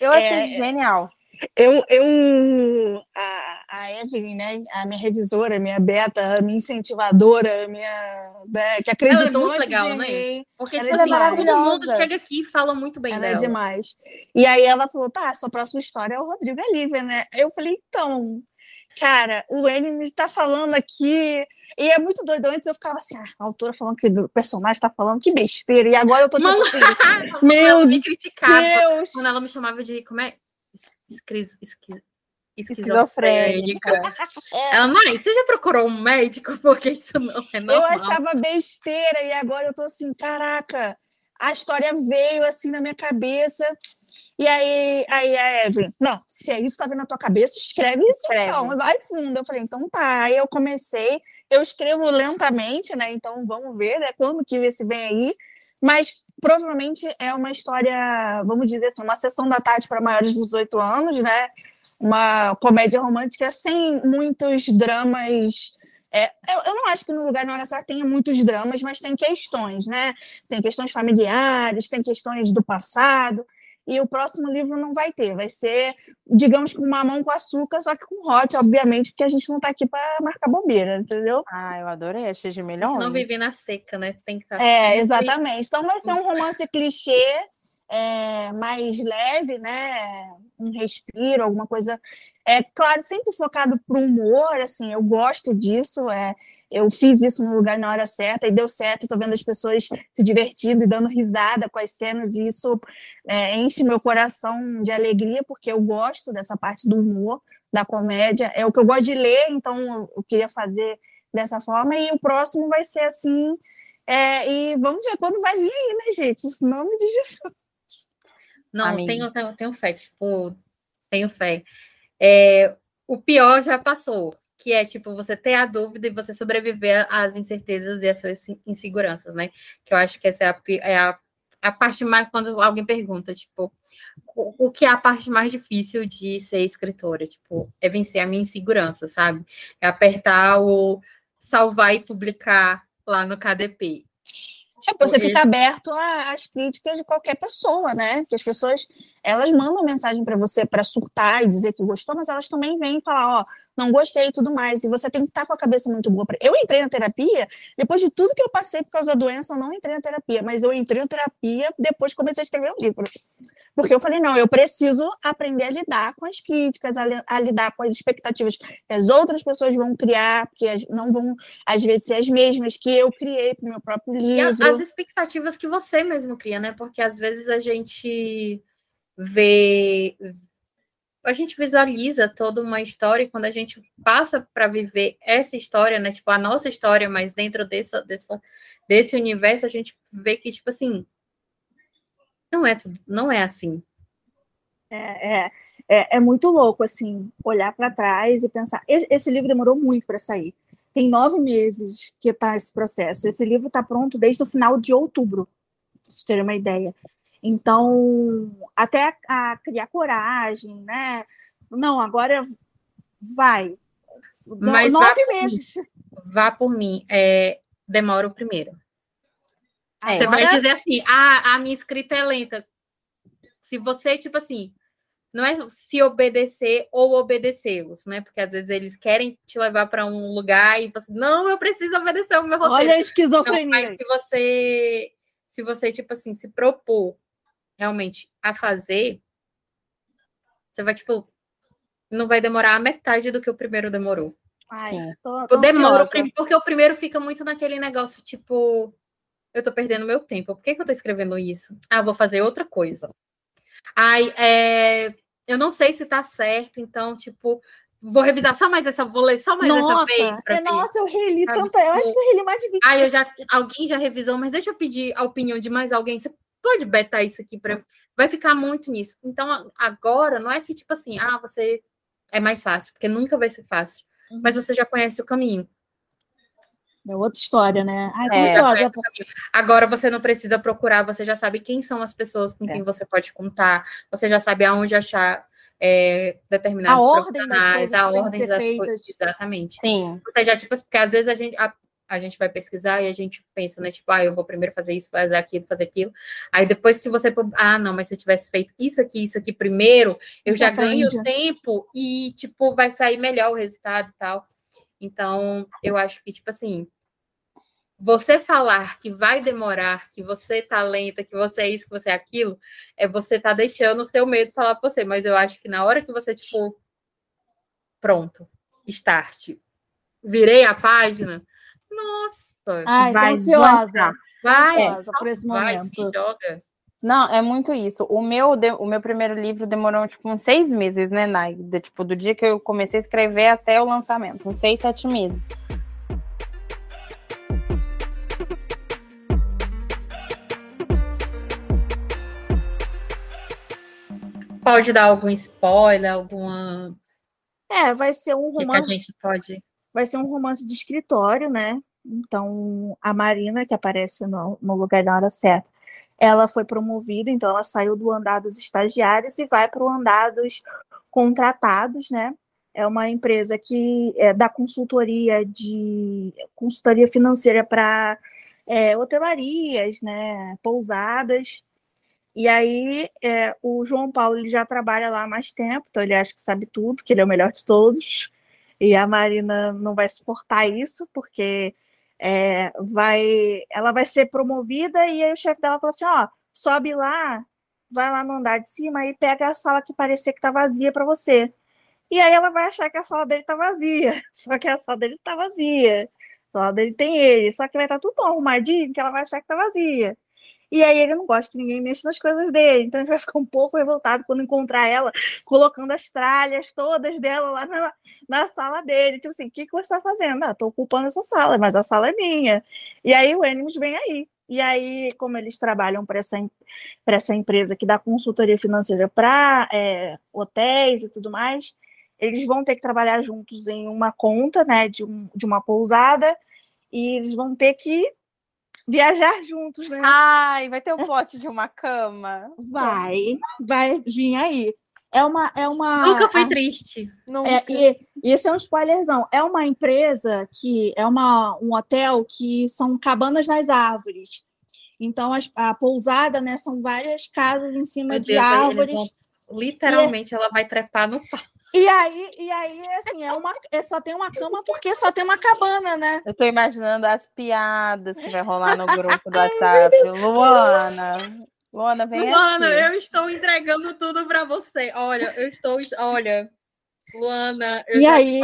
Eu achei é, genial. Eu, eu a, a Evelyn, né, a minha revisora, a minha beta, a minha incentivadora, a minha, né, que acreditou ela é muito legal, de né? mim. Porque ela tipo, é assim, todo mundo chega aqui e fala muito bem ela é dela. é demais. E aí ela falou, tá, sua próxima história é o Rodrigo Alívia, né? Eu falei, então, cara, o Enemy tá falando aqui... E é muito doido. Antes eu ficava assim, ah, a autora falando que o personagem tá falando que besteira. E agora eu tô tipo assim, meu me Deus! Quando ela me chamava de, como é? Esquiz, esquiz, esquizofrênica. É. Ela, mãe, você já procurou um médico? Porque isso não é normal. Eu achava besteira e agora eu tô assim, caraca, a história veio assim na minha cabeça. E aí, aí a Evelyn, não, se é isso que tá vendo na tua cabeça, escreve isso escreve. então, vai fundo. Eu falei, então tá. Aí eu comecei, eu escrevo lentamente, né? Então vamos ver, né? Quando que esse vem aí. Mas provavelmente é uma história, vamos dizer assim, uma sessão da tarde para maiores de 18 anos, né? Uma comédia romântica sem muitos dramas. É, eu, eu, não acho que no lugar na hora tenha muitos dramas, mas tem questões, né? Tem questões familiares, tem questões do passado e o próximo livro não vai ter, vai ser, digamos, com mamão com açúcar, só que com hot, obviamente, porque a gente não está aqui para marcar bobeira, entendeu? Ah, eu adorei, achei de melhor. A gente não viver na seca, né? Tem que estar É, exatamente. Então vai ser um romance clichê, é, mais leve, né? Um respiro, alguma coisa. É claro, sempre focado para o humor, assim, eu gosto disso, é eu fiz isso no lugar na hora certa e deu certo. Estou vendo as pessoas se divertindo e dando risada com as cenas, e isso é, enche meu coração de alegria, porque eu gosto dessa parte do humor, da comédia. É o que eu gosto de ler, então eu queria fazer dessa forma. E o próximo vai ser assim. É, e vamos ver quando vai vir aí, né, gente? Em nome de Jesus. Não, tenho, tenho, tenho fé, tipo, tenho fé. É, o pior já passou que é tipo você ter a dúvida e você sobreviver às incertezas e às suas inseguranças, né? Que eu acho que essa é a, é a, a parte mais quando alguém pergunta, tipo, o, o, que é a parte mais difícil de ser escritora? Tipo, é vencer a minha insegurança, sabe? É apertar o salvar e publicar lá no KDP. É, você fica aberto às críticas de qualquer pessoa, né? Que as pessoas elas mandam mensagem para você para surtar e dizer que gostou, mas elas também vêm falar, ó, não gostei e tudo mais. E você tem que estar tá com a cabeça muito boa. Pra... Eu entrei na terapia, depois de tudo que eu passei por causa da doença, eu não entrei na terapia, mas eu entrei na terapia depois que comecei a escrever o livro. Porque eu falei, não, eu preciso aprender a lidar com as críticas, a, a lidar com as expectativas que as outras pessoas vão criar, que não vão, às vezes, ser as mesmas que eu criei para o meu próprio livro. E as expectativas que você mesmo cria, né? Porque às vezes a gente vê. A gente visualiza toda uma história e quando a gente passa para viver essa história, né? Tipo, a nossa história, mas dentro dessa, dessa, desse universo, a gente vê que, tipo assim, não é tudo, não é assim. É, é, é, é muito louco, assim, olhar para trás e pensar. Esse, esse livro demorou muito para sair. Tem nove meses que está esse processo. Esse livro está pronto desde o final de outubro, para vocês terem uma ideia. Então, até a, a criar coragem, né? Não, agora vai. Mas nove meses. Por vá por mim. É, demora o primeiro. É, você vai dizer assim: ah, a minha escrita é lenta. Se você, tipo assim, não é se obedecer ou obedecê-los, né? Porque às vezes eles querem te levar para um lugar e você, não, eu preciso obedecer o meu roteiro. Olha a esquizofrenia. Então, mas se você, se você, tipo assim, se propor realmente a fazer, você vai, tipo, não vai demorar a metade do que o primeiro demorou. Ai, tô, tipo, tô Demora, porque o primeiro fica muito naquele negócio, tipo, eu tô perdendo meu tempo. Por que, que eu tô escrevendo isso? Ah, vou fazer outra coisa. Ai, é, eu não sei se tá certo, então, tipo, vou revisar só mais essa, vou ler só mais nossa, essa vez. É, nossa, eu reli tanta. Eu acho que eu reli mais de 20 Ah, eu já, alguém já revisou, mas deixa eu pedir a opinião de mais alguém. Você pode betar isso aqui para vai ficar muito nisso. Então, agora não é que tipo assim, ah, você é mais fácil, porque nunca vai ser fácil, uhum. mas você já conhece o caminho. É outra história, né? Ai, é, ansiosa. Agora você não precisa procurar, você já sabe quem são as pessoas com é. quem você pode contar, você já sabe aonde achar é, determinados a ordem das coisas a ordem das coisas. Exatamente. Sim. Você já, tipo, porque às vezes a gente, a, a, gente vai pesquisar e a gente pensa, né? Tipo, ah, eu vou primeiro fazer isso, fazer aquilo, fazer aquilo. Aí depois que você. Ah, não, mas se eu tivesse feito isso aqui, isso aqui primeiro, eu já ganho tempo e, tipo, vai sair melhor o resultado e tal. Então, eu acho que, tipo assim, você falar que vai demorar, que você tá lenta, que você é isso, que você é aquilo, é você tá deixando o seu medo falar para você. Mas eu acho que na hora que você, tipo, pronto, start, virei a página, nossa, Ai, vai ansiosa. Vai, ansiosa por esse vai, momento. joga. Não, é muito isso. O meu, o meu primeiro livro demorou, tipo, uns seis meses, né, Nai? De, tipo, do dia que eu comecei a escrever até o lançamento. Uns seis, sete meses. pode dar algum spoiler, alguma. É, vai ser um romance. Que a gente pode. Vai ser um romance de escritório, né? Então, a Marina, que aparece no, no lugar da hora certa, ela foi promovida, então ela saiu do andar dos estagiários e vai para o andar dos contratados, né? É uma empresa que é, dá consultoria de consultoria financeira para é, hotelarias, né? Pousadas. E aí, é, o João Paulo ele já trabalha lá há mais tempo, então ele acha que sabe tudo, que ele é o melhor de todos. E a Marina não vai suportar isso, porque é, vai, ela vai ser promovida e aí o chefe dela fala assim, ó, sobe lá, vai lá no andar de cima e pega a sala que parecia que tá vazia para você. E aí ela vai achar que a sala dele tá vazia, só que a sala dele tá vazia. A sala dele tem ele, só que vai estar tá tudo arrumadinho que ela vai achar que tá vazia. E aí ele não gosta que ninguém mexa nas coisas dele. Então ele vai ficar um pouco revoltado quando encontrar ela colocando as tralhas todas dela lá na, na sala dele. Tipo assim, o que, que você está fazendo? Ah, tô ocupando essa sala, mas a sala é minha. E aí o Animus vem aí. E aí, como eles trabalham para essa, essa empresa que dá consultoria financeira para é, hotéis e tudo mais, eles vão ter que trabalhar juntos em uma conta né, de, um, de uma pousada e eles vão ter que viajar juntos, né? Ai, vai ter um pote de uma cama. Vai, vai vir aí. É uma, é uma. Nunca foi triste. Nunca. É, e, e esse é um spoilerzão. É uma empresa que é uma, um hotel que são cabanas nas árvores. Então, a, a pousada, né, são várias casas em cima Meu de Deus, árvores. Vão, literalmente, e, ela vai trepar no pau. E aí, e aí, assim, é uma, é, só tem uma cama porque só tem uma cabana, né? Eu tô imaginando as piadas que vai rolar no grupo do WhatsApp. Luana, Luana, vem Luana, aqui. eu estou entregando tudo para você. Olha, eu estou, olha, Luana, eu e aí,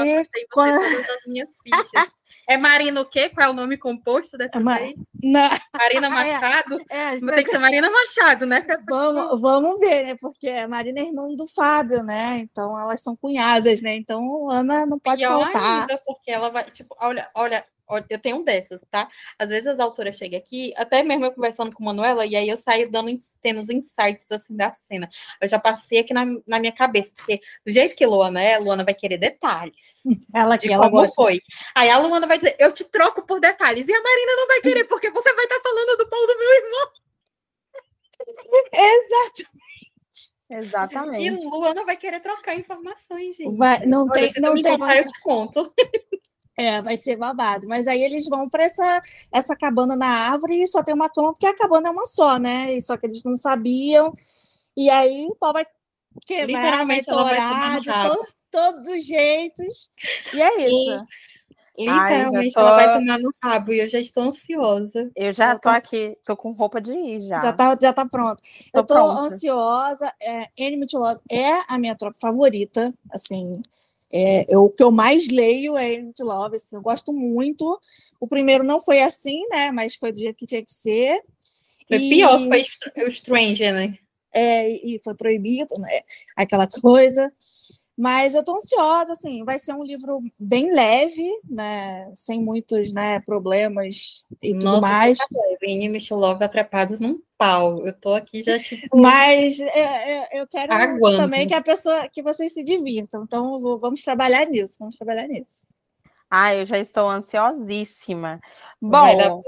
quando... todas as minhas fichas. É Marina o quê? Qual é o nome composto dessa é Ma... vez? Não. Marina Machado? É, é, tem que ser Marina Machado, né? Vamos, vamos ver, né? Porque a Marina é irmã do Fábio, né? Então elas são cunhadas, né? Então Ana não pode Pior faltar. Ainda, porque ela vai, tipo, olha, olha, eu tenho um dessas, tá? Às vezes as autoras chegam aqui, até mesmo eu conversando com a Manuela, e aí eu saio dando tendo os insights assim da cena. Eu já passei aqui na, na minha cabeça, porque do jeito que Luana é, Luana vai querer detalhes. Ela que de ela como gosta. foi. Aí a Luana vai dizer, eu te troco por detalhes, e a Marina não vai querer, porque você vai estar tá falando do pão do meu irmão. Exatamente. Exatamente. E Luana vai querer trocar informações, gente. Vai, não Olha, tem, não tem. Contar, eu te conto. É, vai ser babado. Mas aí eles vão para essa, essa cabana na árvore e só tem uma cama, porque a cabana é uma só, né? E só que eles não sabiam. E aí o pau vai quebrar, vai torar de to, todos os jeitos. E é isso. E, literalmente Ai, tô... ela vai tomar no rabo e eu já estou ansiosa. Eu já tô, tô aqui, tô com roupa de ir já. Já tá, já tá pronto. Tô eu tô pronta. ansiosa. É, Enemy Love é a minha tropa favorita, assim. É, eu, o que eu mais leio é End Love, assim, eu gosto muito. O primeiro não foi assim, né? Mas foi do jeito que tinha que ser. Foi e... pior, foi o Stranger, né? É, e foi proibido, né? Aquela coisa. Mas eu estou ansiosa, assim, vai ser um livro bem leve, né? Sem muitos né, problemas e Nossa, tudo mais. Vini Michelov atrapados num pau. Eu tô aqui já tipo. Mas eu, eu quero Aguando. também que a pessoa, que vocês se divirtam. Então vamos trabalhar nisso, vamos trabalhar nisso. Ah, eu já estou ansiosíssima. Bom,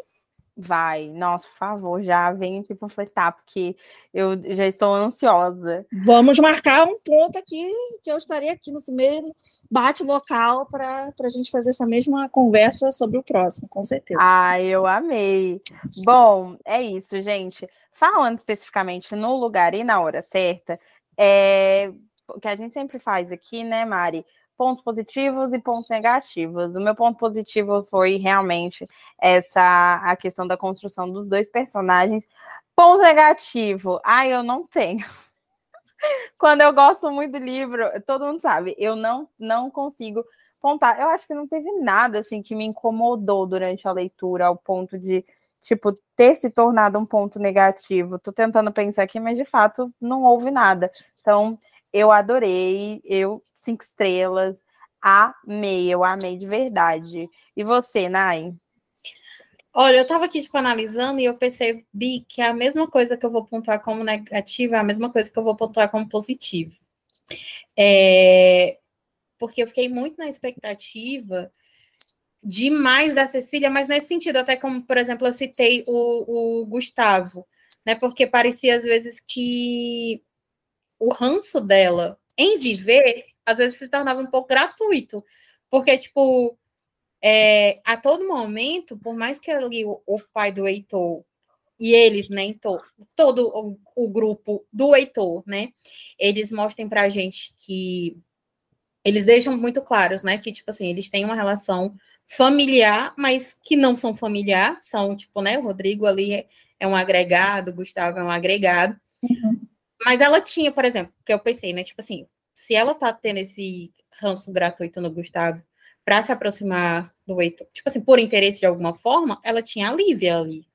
Vai, nossa, por favor, já vem aqui panfletar, porque eu já estou ansiosa. Vamos marcar um ponto aqui, que eu estarei aqui nesse mesmo bate local para a gente fazer essa mesma conversa sobre o próximo, com certeza. Ah, eu amei. Bom, é isso, gente. Falando especificamente no lugar e na hora certa, é o que a gente sempre faz aqui, né, Mari? Pontos positivos e pontos negativos. O meu ponto positivo foi realmente essa a questão da construção dos dois personagens. Ponto negativo, ah, eu não tenho. Quando eu gosto muito do livro, todo mundo sabe, eu não não consigo pontar. Eu acho que não teve nada assim que me incomodou durante a leitura ao ponto de tipo ter se tornado um ponto negativo. Tô tentando pensar aqui, mas de fato não houve nada. Então, eu adorei, eu cinco estrelas. Amei, eu amei de verdade. E você, Nai? Olha, eu estava aqui tipo, analisando e eu percebi que é a mesma coisa que eu vou pontuar como negativa é a mesma coisa que eu vou pontuar como positivo. É... Porque eu fiquei muito na expectativa demais da Cecília, mas nesse sentido, até como, por exemplo, eu citei o, o Gustavo, né? Porque parecia às vezes que o ranço dela em viver às vezes se tornava um pouco gratuito, porque, tipo, é, a todo momento, por mais que ali o, o pai do Heitor e eles, né, todo o, o, grupo do Heitor, né, eles mostrem pra gente que eles deixam muito claros, né, que, tipo assim, eles têm uma relação familiar, mas que não são familiar, são, tipo, né, o Rodrigo ali é, é um agregado, o Gustavo é um agregado, uhum. mas ela tinha, por exemplo, que eu pensei, né, tipo assim, se ela tá tendo esse ranço gratuito no Gustavo para se aproximar do Heitor, tipo assim, por interesse de alguma forma, ela tinha a Lívia ali.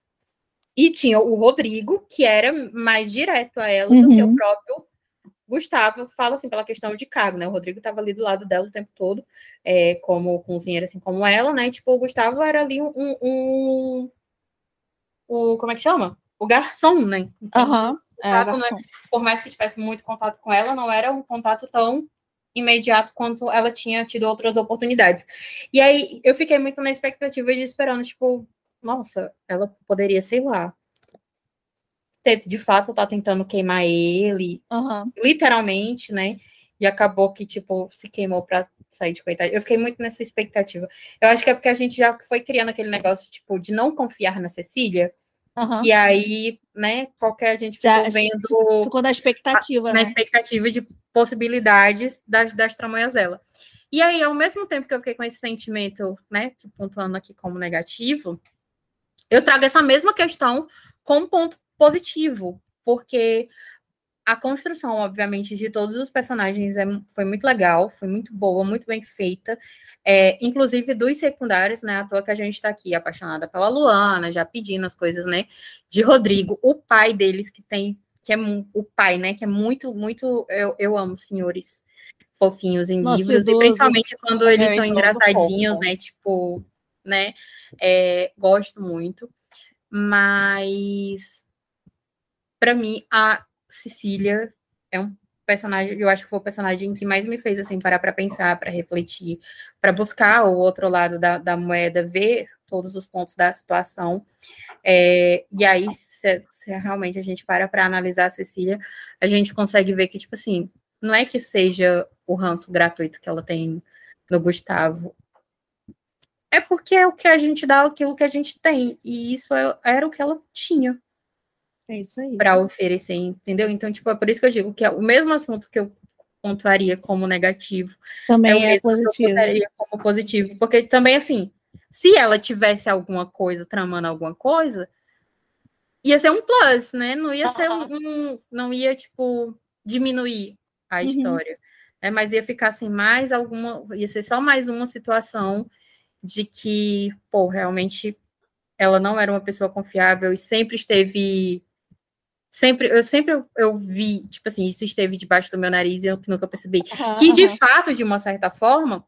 E tinha o Rodrigo, que era mais direto a ela uhum. do que o uhum. próprio Gustavo. Fala assim, pela questão de cargo, né? O Rodrigo estava ali do lado dela o tempo todo, é, como cozinheiro, assim como ela, né? E, tipo, o Gustavo era ali um, um, um, o, como é que chama? O garçom, né? Então, uhum. É, né? Por mais que tivesse muito contato com ela, não era um contato tão imediato quanto ela tinha tido outras oportunidades. E aí eu fiquei muito na expectativa de esperando, tipo, nossa, ela poderia, sei lá, ter, de fato tá tentando queimar ele, uhum. literalmente, né? E acabou que, tipo, se queimou pra sair de coitado. Eu fiquei muito nessa expectativa. Eu acho que é porque a gente já foi criando aquele negócio, tipo, de não confiar na Cecília. Uhum. Que aí, né, qualquer a gente ficou Já, vendo. Ficou na expectativa, a, né? Na expectativa de possibilidades das, das tramanhas dela. E aí, ao mesmo tempo que eu fiquei com esse sentimento, né, pontuando aqui como negativo, eu trago essa mesma questão com ponto positivo, porque a construção, obviamente, de todos os personagens é, foi muito legal, foi muito boa, muito bem feita. É, inclusive dos secundários, né? À toa que a gente está aqui apaixonada pela Luana, já pedindo as coisas, né? De Rodrigo, o pai deles, que tem, que é o pai, né? Que é muito, muito. Eu, eu amo senhores fofinhos em Nossa, livros, idoso, e principalmente quando eles é, são engraçadinhos, fofo. né? Tipo, né? É, gosto muito. Mas para mim, a Cecília é um personagem, eu acho que foi o personagem que mais me fez assim parar para pensar, para refletir, para buscar o outro lado da, da, moeda, ver todos os pontos da situação. É, e aí, se, se, realmente a gente para para analisar a Cecília, a gente consegue ver que, tipo assim, não é que seja o ranço gratuito que ela tem no Gustavo. É porque é o que a gente dá, aquilo que a gente tem. E isso é, era o que ela tinha. É isso aí. Para oferecer, entendeu? Então, tipo, é por isso que eu digo que é o mesmo assunto que eu pontuaria como negativo. Também é, é positivo. Que eu como positivo. Porque também, assim, se ela tivesse alguma coisa, tramando alguma coisa, ia ser um plus, né? Não ia ser um, um não ia, tipo, diminuir a uhum. história. Né? Mas ia ficar assim, mais alguma, ia ser só mais uma situação de que, pô, realmente ela não era uma pessoa confiável e sempre esteve sempre, eu sempre eu, eu, vi, tipo assim, isso esteve debaixo do meu nariz e eu nunca percebi. Uhum, que, de fato, de uma certa forma,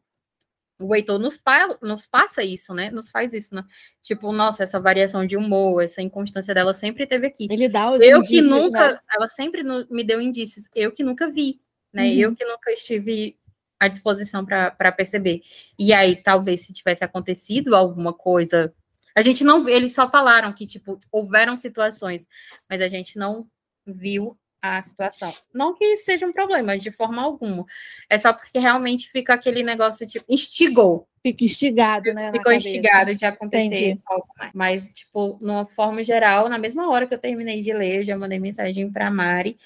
o Heitor nos, pa nos passa isso, né? Nos faz isso, né? Tipo, nossa, essa variação de humor, essa inconstância dela sempre teve aqui. Ele dá os Eu indícios, que nunca, né? ela sempre no, me deu indícios, eu que nunca vi, né? Uhum. Eu que nunca estive à disposição para perceber. E aí, talvez, se tivesse acontecido alguma coisa. A gente não. Eles só falaram que, tipo, houveram situações, mas a gente não viu a situação. Não que seja um problema, de forma alguma. É só porque realmente fica aquele negócio, tipo, instigou. Fica instigado, né? Ficou instigado de acontecer Entendi. algo mais. Mas, tipo, numa forma geral, na mesma hora que eu terminei de ler, eu já mandei mensagem para Mari.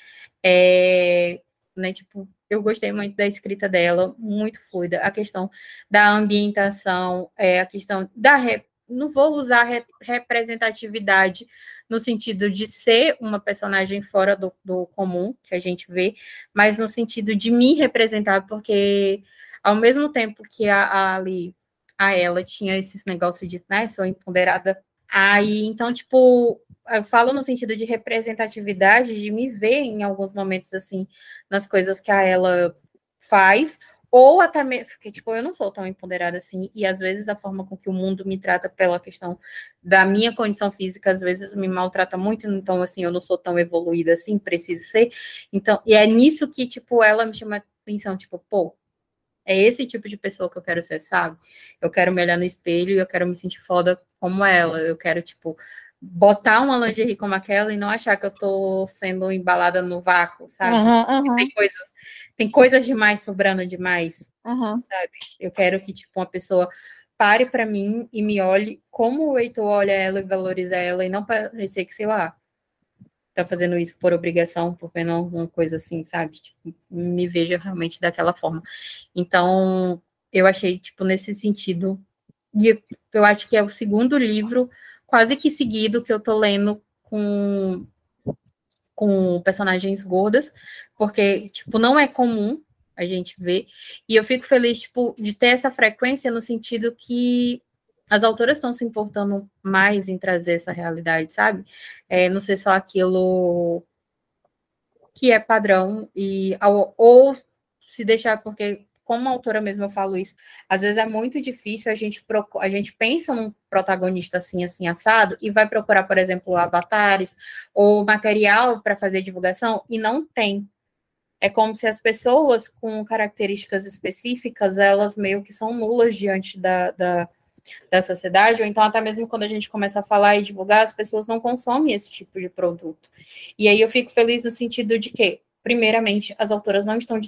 É, né, tipo, eu gostei muito da escrita dela, muito fluida. A questão da ambientação, é, a questão da. Re... Não vou usar re... representatividade no sentido de ser uma personagem fora do, do comum que a gente vê, mas no sentido de me representar, porque ao mesmo tempo que a, a ali a ela tinha esses negócios de, né, sou empoderada, aí então, tipo, eu falo no sentido de representatividade, de me ver em alguns momentos assim nas coisas que a ela faz, ou até mesmo, porque tipo, eu não sou tão empoderada assim, e às vezes a forma com que o mundo me trata pela questão da minha condição física, às vezes me maltrata muito, então assim, eu não sou tão evoluída assim, preciso ser. Então, e é nisso que tipo ela me chama atenção, tipo, pô, é esse tipo de pessoa que eu quero ser, sabe? Eu quero me olhar no espelho e eu quero me sentir foda como ela. Eu quero, tipo, botar uma lingerie como aquela e não achar que eu tô sendo embalada no vácuo, sabe? Uhum, uhum. Tem, coisas, tem coisas demais sobrando demais, uhum. sabe? Eu quero que, tipo, uma pessoa pare para mim e me olhe como o Heitor olha ela e valoriza ela, e não parecer que, sei lá, tá fazendo isso por obrigação, por pena alguma coisa assim, sabe? Tipo, me veja realmente daquela forma. Então, eu achei, tipo, nesse sentido, e eu acho que é o segundo livro quase que seguido que eu tô lendo com, com personagens gordas, porque, tipo, não é comum a gente ver, e eu fico feliz, tipo, de ter essa frequência no sentido que as autoras estão se importando mais em trazer essa realidade, sabe? É, não ser só aquilo que é padrão, e ou se deixar, porque como autora mesmo eu falo isso, às vezes é muito difícil a gente a gente pensa num protagonista assim assim assado e vai procurar, por exemplo, avatares ou material para fazer divulgação e não tem. É como se as pessoas com características específicas, elas meio que são nulas diante da, da, da sociedade, ou então até mesmo quando a gente começa a falar e divulgar, as pessoas não consomem esse tipo de produto. E aí eu fico feliz no sentido de que, primeiramente, as autoras não estão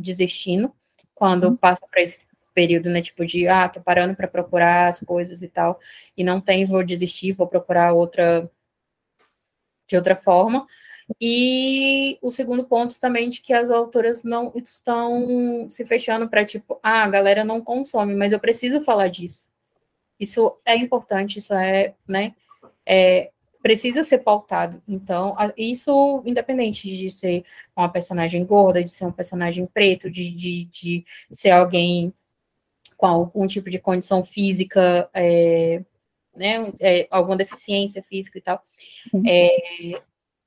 desistindo, quando uhum. passa para esse período, né, tipo de, ah, tô parando para procurar as coisas e tal, e não tem, vou desistir, vou procurar outra, de outra forma. E o segundo ponto também de que as autoras não estão se fechando para, tipo, ah, a galera não consome, mas eu preciso falar disso. Isso é importante, isso é, né, é, precisa ser pautado. Então, isso independente de ser uma personagem gorda, de ser um personagem preto, de, de, de ser alguém com algum tipo de condição física, é, né, é, alguma deficiência física e tal. Uhum. É,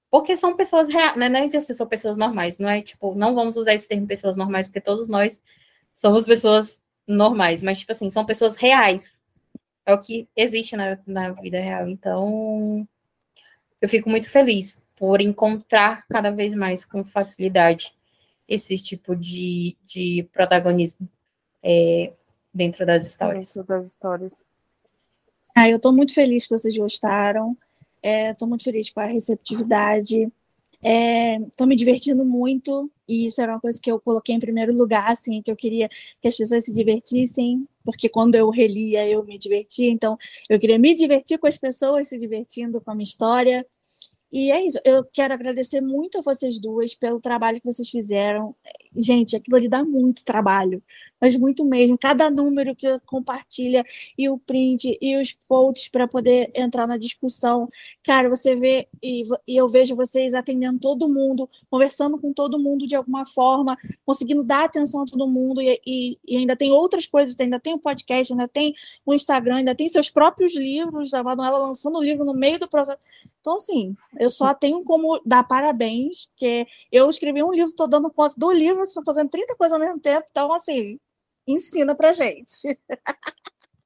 porque são pessoas reais, né, não é de assim, são pessoas normais, não é tipo, não vamos usar esse termo pessoas normais, porque todos nós somos pessoas normais, mas tipo assim, são pessoas reais. É o que existe na, na vida real. Então, eu fico muito feliz por encontrar cada vez mais com facilidade esse tipo de, de protagonismo é, dentro das histórias. Dentro das histórias. Ah, eu estou muito feliz que vocês gostaram. Estou é, muito feliz com a receptividade. Estou é, me divertindo muito e isso era uma coisa que eu coloquei em primeiro lugar, assim, que eu queria que as pessoas se divertissem, porque quando eu relia eu me divertia, então eu queria me divertir com as pessoas se divertindo com a minha história. E é isso. Eu quero agradecer muito a vocês duas pelo trabalho que vocês fizeram. Gente, aquilo ali dá muito trabalho, mas muito mesmo. Cada número que compartilha e o print e os posts para poder entrar na discussão. Cara, você vê e, e, eu vejo vocês atendendo todo mundo, conversando com todo mundo de alguma forma, conseguindo dar atenção a todo mundo e, e, e ainda tem outras coisas, ainda tem o podcast, ainda tem o Instagram, ainda tem seus próprios livros, a Manuela lançando o livro no meio do processo. Então, assim, eu só tenho como dar parabéns, porque eu escrevi um livro, estou dando conta do livro, estou fazendo 30 coisas ao mesmo tempo, então, assim, ensina pra gente.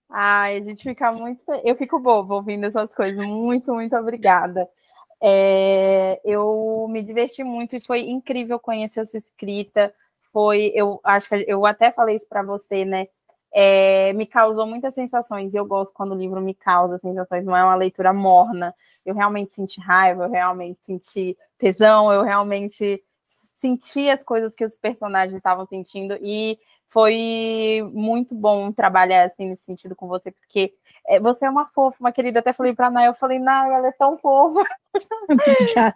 Ai, a gente fica muito. Eu fico boba ouvindo essas coisas. Muito, muito obrigada. É, eu me diverti muito e foi incrível conhecer a sua escrita. Foi, eu acho que eu até falei isso para você, né? É, me causou muitas sensações. Eu gosto quando o livro me causa sensações, não é uma leitura morna. Eu realmente senti raiva, eu realmente senti tesão, eu realmente senti as coisas que os personagens estavam sentindo e foi muito bom trabalhar assim nesse sentido com você, porque é, você é uma fofa, uma querida. Até falei para a Nay, eu falei, Nay, ela é tão fofa. Obrigada.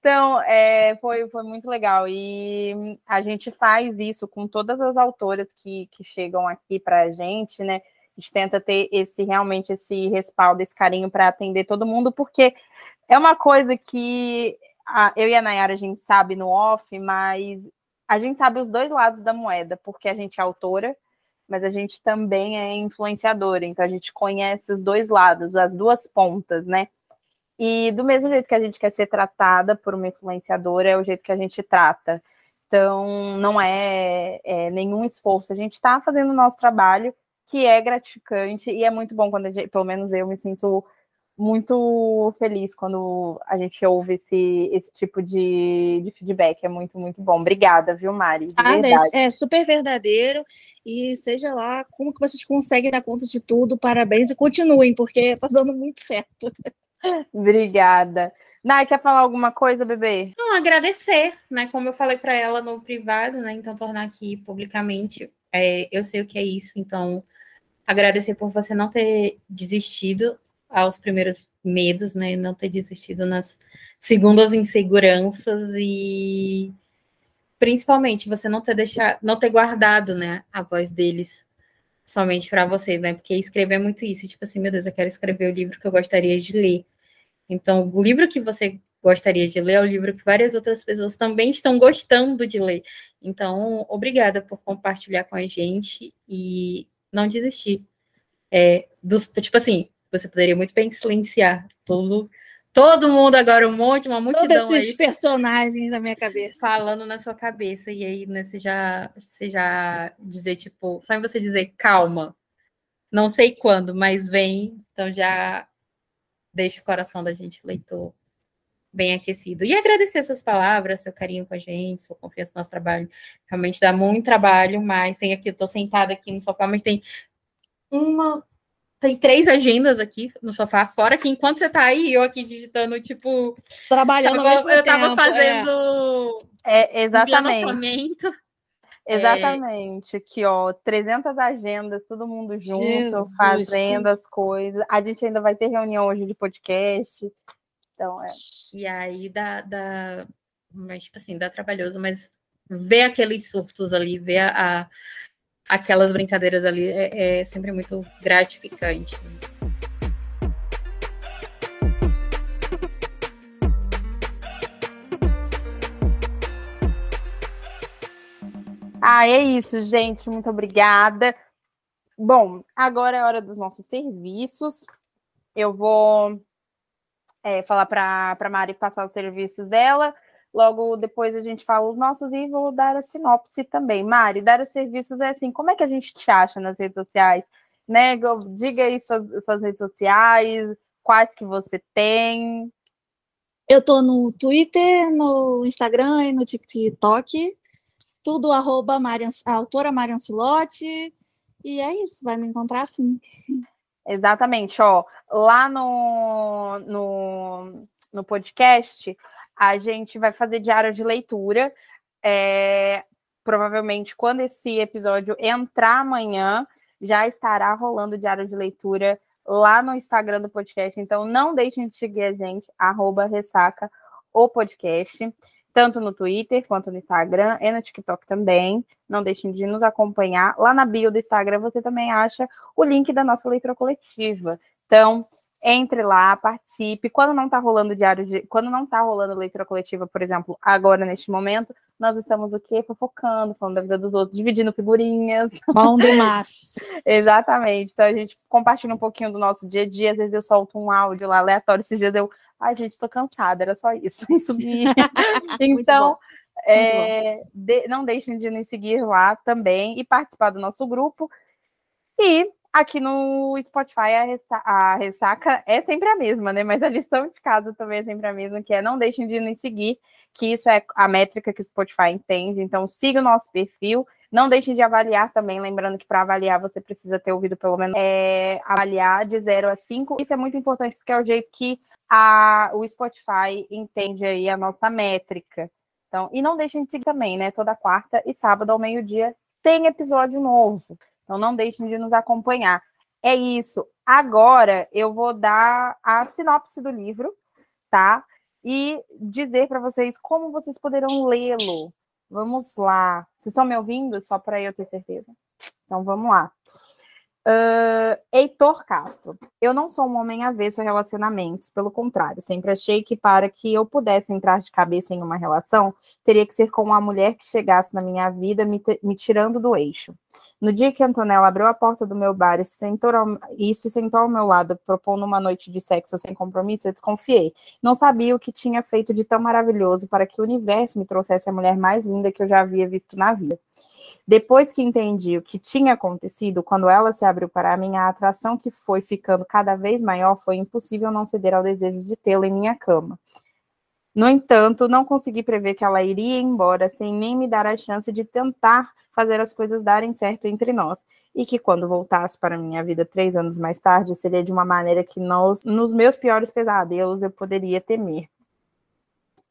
então, é, foi, foi muito legal. E a gente faz isso com todas as autoras que, que chegam aqui para a gente, né? A gente tenta ter esse realmente esse respaldo, esse carinho para atender todo mundo, porque é uma coisa que a, eu e a Nayara a gente sabe no off, mas a gente sabe os dois lados da moeda, porque a gente é autora, mas a gente também é influenciadora, então a gente conhece os dois lados, as duas pontas, né? E do mesmo jeito que a gente quer ser tratada por uma influenciadora, é o jeito que a gente trata. Então, não é, é nenhum esforço, a gente está fazendo o nosso trabalho, que é gratificante, e é muito bom quando gente, pelo menos eu me sinto muito feliz quando a gente ouve esse, esse tipo de, de feedback. É muito, muito bom. Obrigada, viu, Mari? Ah, é, é, super verdadeiro. E seja lá como que vocês conseguem dar conta de tudo. Parabéns e continuem, porque está dando muito certo. Obrigada. Nai, quer falar alguma coisa, bebê? Não, agradecer, né? Como eu falei para ela no privado, né? Então, tornar aqui publicamente. É, eu sei o que é isso, então agradecer por você não ter desistido aos primeiros medos, né? Não ter desistido nas segundas inseguranças e principalmente você não ter deixado, não ter guardado, né, a voz deles somente para você, né? Porque escrever é muito isso, tipo assim, meu Deus, eu quero escrever o livro que eu gostaria de ler. Então, o livro que você gostaria de ler é o livro que várias outras pessoas também estão gostando de ler. Então, obrigada por compartilhar com a gente e não desistir. É, dos, tipo assim, você poderia muito bem silenciar todo, todo mundo agora, um monte, uma multidão Todos esses aí, personagens na minha cabeça. Falando na sua cabeça, e aí né, você, já, você já dizer, tipo, só em você dizer calma, não sei quando, mas vem, então já deixa o coração da gente, leitor, bem aquecido. E agradecer suas palavras, seu carinho com a gente, sua confiança no nosso trabalho. Realmente dá muito trabalho, mas tem aqui, eu tô sentada aqui no sofá, mas tem uma tem três agendas aqui no sofá, fora que enquanto você tá aí, eu aqui digitando, tipo. Trabalhando tava, ao mesmo Eu tempo, tava fazendo. É, é exatamente. Exatamente, aqui ó, 300 agendas, todo mundo junto, Jesus, fazendo Jesus. as coisas. A gente ainda vai ter reunião hoje de podcast. Então, é. E aí dá, dá mas, tipo assim, dá trabalhoso, mas ver aqueles surtos ali, ver a aquelas brincadeiras ali é, é sempre muito gratificante. Ah, é isso, gente. Muito obrigada. Bom, agora é hora dos nossos serviços. Eu vou é, falar para a Mari passar os serviços dela. Logo depois a gente fala os nossos e vou dar a sinopse também. Mari, dar os serviços é assim, como é que a gente te acha nas redes sociais? Né? Diga aí suas, suas redes sociais, quais que você tem. Eu tô no Twitter, no Instagram e no TikTok. Tudo arroba Marian, a autora Marian Silotti. E é isso, vai me encontrar assim. Exatamente, ó. Lá no, no, no podcast, a gente vai fazer diário de leitura. É, provavelmente, quando esse episódio entrar amanhã, já estará rolando diário de leitura lá no Instagram do podcast. Então, não deixem de seguir a gente, arroba ressaca o podcast. tanto no Twitter quanto no Instagram e no TikTok também. Não deixem de nos acompanhar. Lá na bio do Instagram você também acha o link da nossa leitura coletiva. Então, entre lá, participe. Quando não está rolando diário de, quando não está rolando leitura coletiva, por exemplo, agora neste momento, nós estamos o quê? Fofocando, falando da vida dos outros, dividindo figurinhas. Bom demais. Exatamente. Então a gente compartilha um pouquinho do nosso dia a dia, às vezes eu solto um áudio lá aleatório, esses dias eu, ai gente, tô cansada, era só isso, e subir. então, é, de, não deixem de nos seguir lá também e participar do nosso grupo. E Aqui no Spotify a, ressa a, ressaca é sempre a mesma, né? Mas a lição de casa também é sempre a mesma, que é não deixem de nos seguir, que isso é a métrica que o Spotify entende. Então, siga o nosso perfil. Não deixem de avaliar também, lembrando que para avaliar você precisa ter ouvido pelo menos é, avaliar de 0 a 5. Isso é muito importante porque é o jeito que a, o Spotify entende aí a nossa métrica. Então, e não deixem de seguir também, né? Toda quarta e sábado ao meio-dia tem episódio novo. Então não deixem de nos acompanhar. É isso. Agora eu vou dar a sinopse do livro, tá? E dizer para vocês como vocês poderão lê-lo. Vamos lá. Vocês estão me ouvindo? Só para eu ter certeza. Então vamos lá. Uh, Heitor Castro. Eu não sou um homem avesso a relacionamentos, pelo contrário, sempre achei que para que eu pudesse entrar de cabeça em uma relação, teria que ser com uma mulher que chegasse na minha vida me, me tirando do eixo. No dia que Antonella abriu a porta do meu bar e se, sentou ao, e se sentou ao meu lado, propondo uma noite de sexo sem compromisso, eu desconfiei. Não sabia o que tinha feito de tão maravilhoso para que o universo me trouxesse a mulher mais linda que eu já havia visto na vida. Depois que entendi o que tinha acontecido, quando ela se abriu para mim, a atração que foi ficando cada vez maior foi impossível não ceder ao desejo de tê-la em minha cama. No entanto, não consegui prever que ela iria embora sem nem me dar a chance de tentar fazer as coisas darem certo entre nós. E que quando voltasse para minha vida três anos mais tarde, seria de uma maneira que nós, nos meus piores pesadelos, eu poderia temer.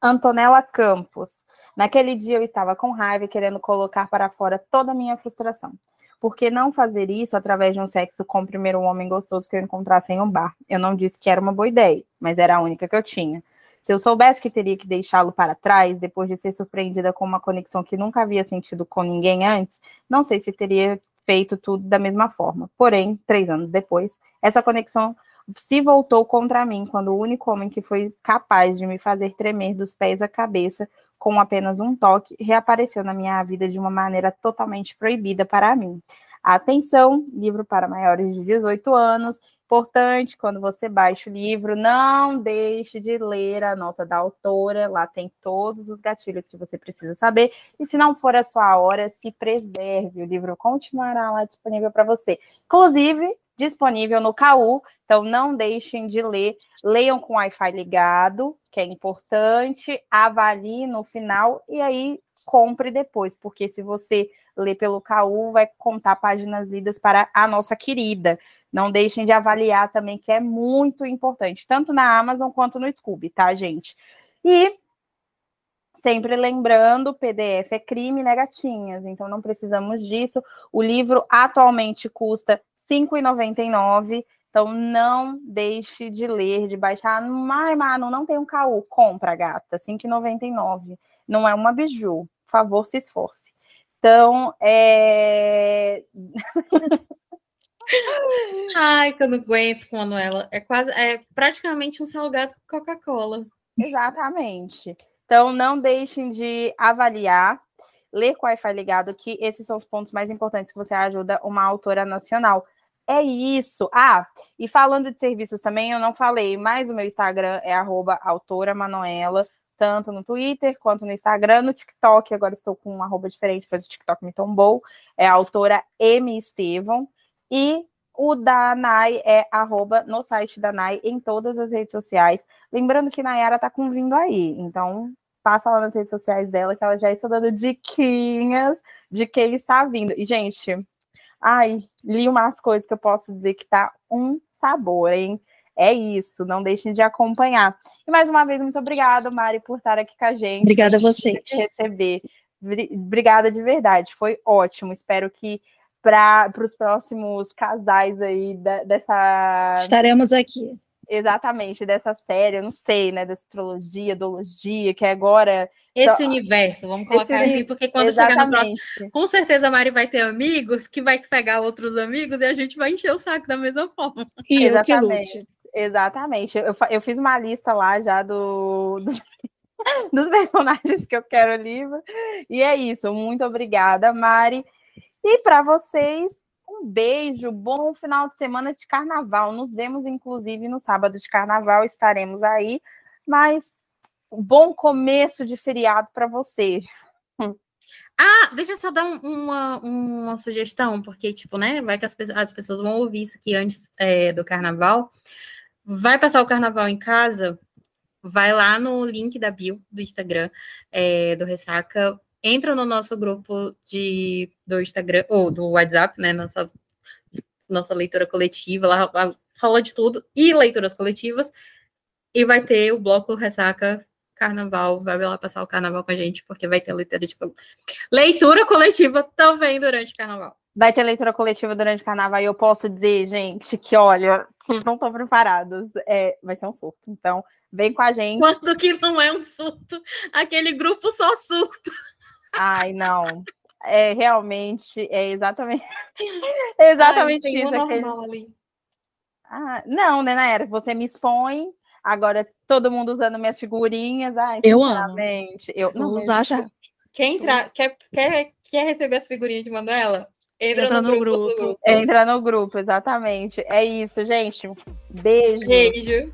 Antonella Campos. Naquele dia eu estava com raiva e querendo colocar para fora toda a minha frustração. Por que não fazer isso através de um sexo com o primeiro homem gostoso que eu encontrasse em um bar? Eu não disse que era uma boa ideia, mas era a única que eu tinha. Se eu soubesse que teria que deixá-lo para trás, depois de ser surpreendida com uma conexão que nunca havia sentido com ninguém antes, não sei se teria feito tudo da mesma forma. Porém, três anos depois, essa conexão se voltou contra mim quando o único homem que foi capaz de me fazer tremer dos pés à cabeça com apenas um toque reapareceu na minha vida de uma maneira totalmente proibida para mim. Atenção, livro para maiores de 18 anos. Importante, quando você baixa o livro, não deixe de ler a nota da autora. Lá tem todos os gatilhos que você precisa saber. E se não for a sua hora, se preserve. O livro continuará lá disponível para você. Inclusive, disponível no KU, então não deixem de ler. Leiam com Wi-Fi ligado, que é importante, avalie no final e aí compre depois, porque se você ler pelo KU, vai contar páginas idas para a nossa querida. Não deixem de avaliar também, que é muito importante, tanto na Amazon quanto no Scooby, tá, gente? E sempre lembrando, PDF é crime, né, gatinhas? Então não precisamos disso. O livro atualmente custa 5,99. Então, não deixe de ler, de baixar. Mas, mano, não tem um caô. Compra, gata. R$ 5,99. Não é uma biju. Por favor, se esforce. Então, é. Ai, que eu não aguento com a Manuela. É quase, é praticamente um salgado com Coca-Cola. Exatamente. Então, não deixem de avaliar, ler com o Wi-Fi ligado, que esses são os pontos mais importantes que você ajuda uma autora nacional. É isso. Ah, e falando de serviços também, eu não falei, mas o meu Instagram é arroba autora Manoela, tanto no Twitter quanto no Instagram, no TikTok, agora estou com um arroba diferente, pois o TikTok me tombou, é autora M. Estevão, e o da Nai é arroba no site da Nai em todas as redes sociais. Lembrando que Nayara tá com vindo aí, então passa lá nas redes sociais dela que ela já está dando diquinhas de quem está vindo. E, gente, Ai, li umas coisas que eu posso dizer que tá um sabor, hein? É isso, não deixem de acompanhar. E mais uma vez, muito obrigada, Mari, por estar aqui com a gente. Obrigada a você. receber. Obrigada de verdade, foi ótimo. Espero que para os próximos casais aí da, dessa. Estaremos aqui. Exatamente dessa série, eu não sei, né, da astrologia, doologia, que é agora esse então, universo, vamos colocar esse, assim, porque quando exatamente. chegar no próximo, com certeza a Mari vai ter amigos que vai pegar outros amigos e a gente vai encher o saco da mesma forma. E exatamente. Exatamente. Eu, eu fiz uma lista lá já do, do dos personagens que eu quero livro. E é isso. Muito obrigada, Mari. E para vocês, um beijo, bom final de semana de carnaval. Nos vemos, inclusive, no sábado de carnaval, estaremos aí. Mas um bom começo de feriado para você. Ah, deixa eu só dar uma, uma sugestão, porque, tipo, né, vai que as, as pessoas vão ouvir isso aqui antes é, do carnaval. Vai passar o carnaval em casa, vai lá no link da bio do Instagram é, do Ressaca, entra no nosso grupo de, do Instagram, ou do WhatsApp, né, nossa, nossa leitura coletiva, lá rola de tudo, e leituras coletivas, e vai ter o bloco Ressaca Carnaval, vai lá passar o carnaval com a gente, porque vai ter leitura, de, leitura coletiva também durante o carnaval. Vai ter leitura coletiva durante o carnaval e eu posso dizer, gente, que olha, eles não estão preparados. É, vai ser um surto. Então, vem com a gente. Quando que não é um surto? Aquele grupo só surto. Ai, não. É realmente, é exatamente, exatamente Ai, isso. Aquele... Ali. Ah, não, né, Naera? Você me expõe, agora todo mundo usando minhas figurinhas. Ai, eu amo. Eu vou usar já. Quem entrar, quer, quer, quer receber as figurinhas de Manuela? Entra, Entra no, no grupo. grupo. Entra no grupo, exatamente. É isso, gente. Beijo. Beijo.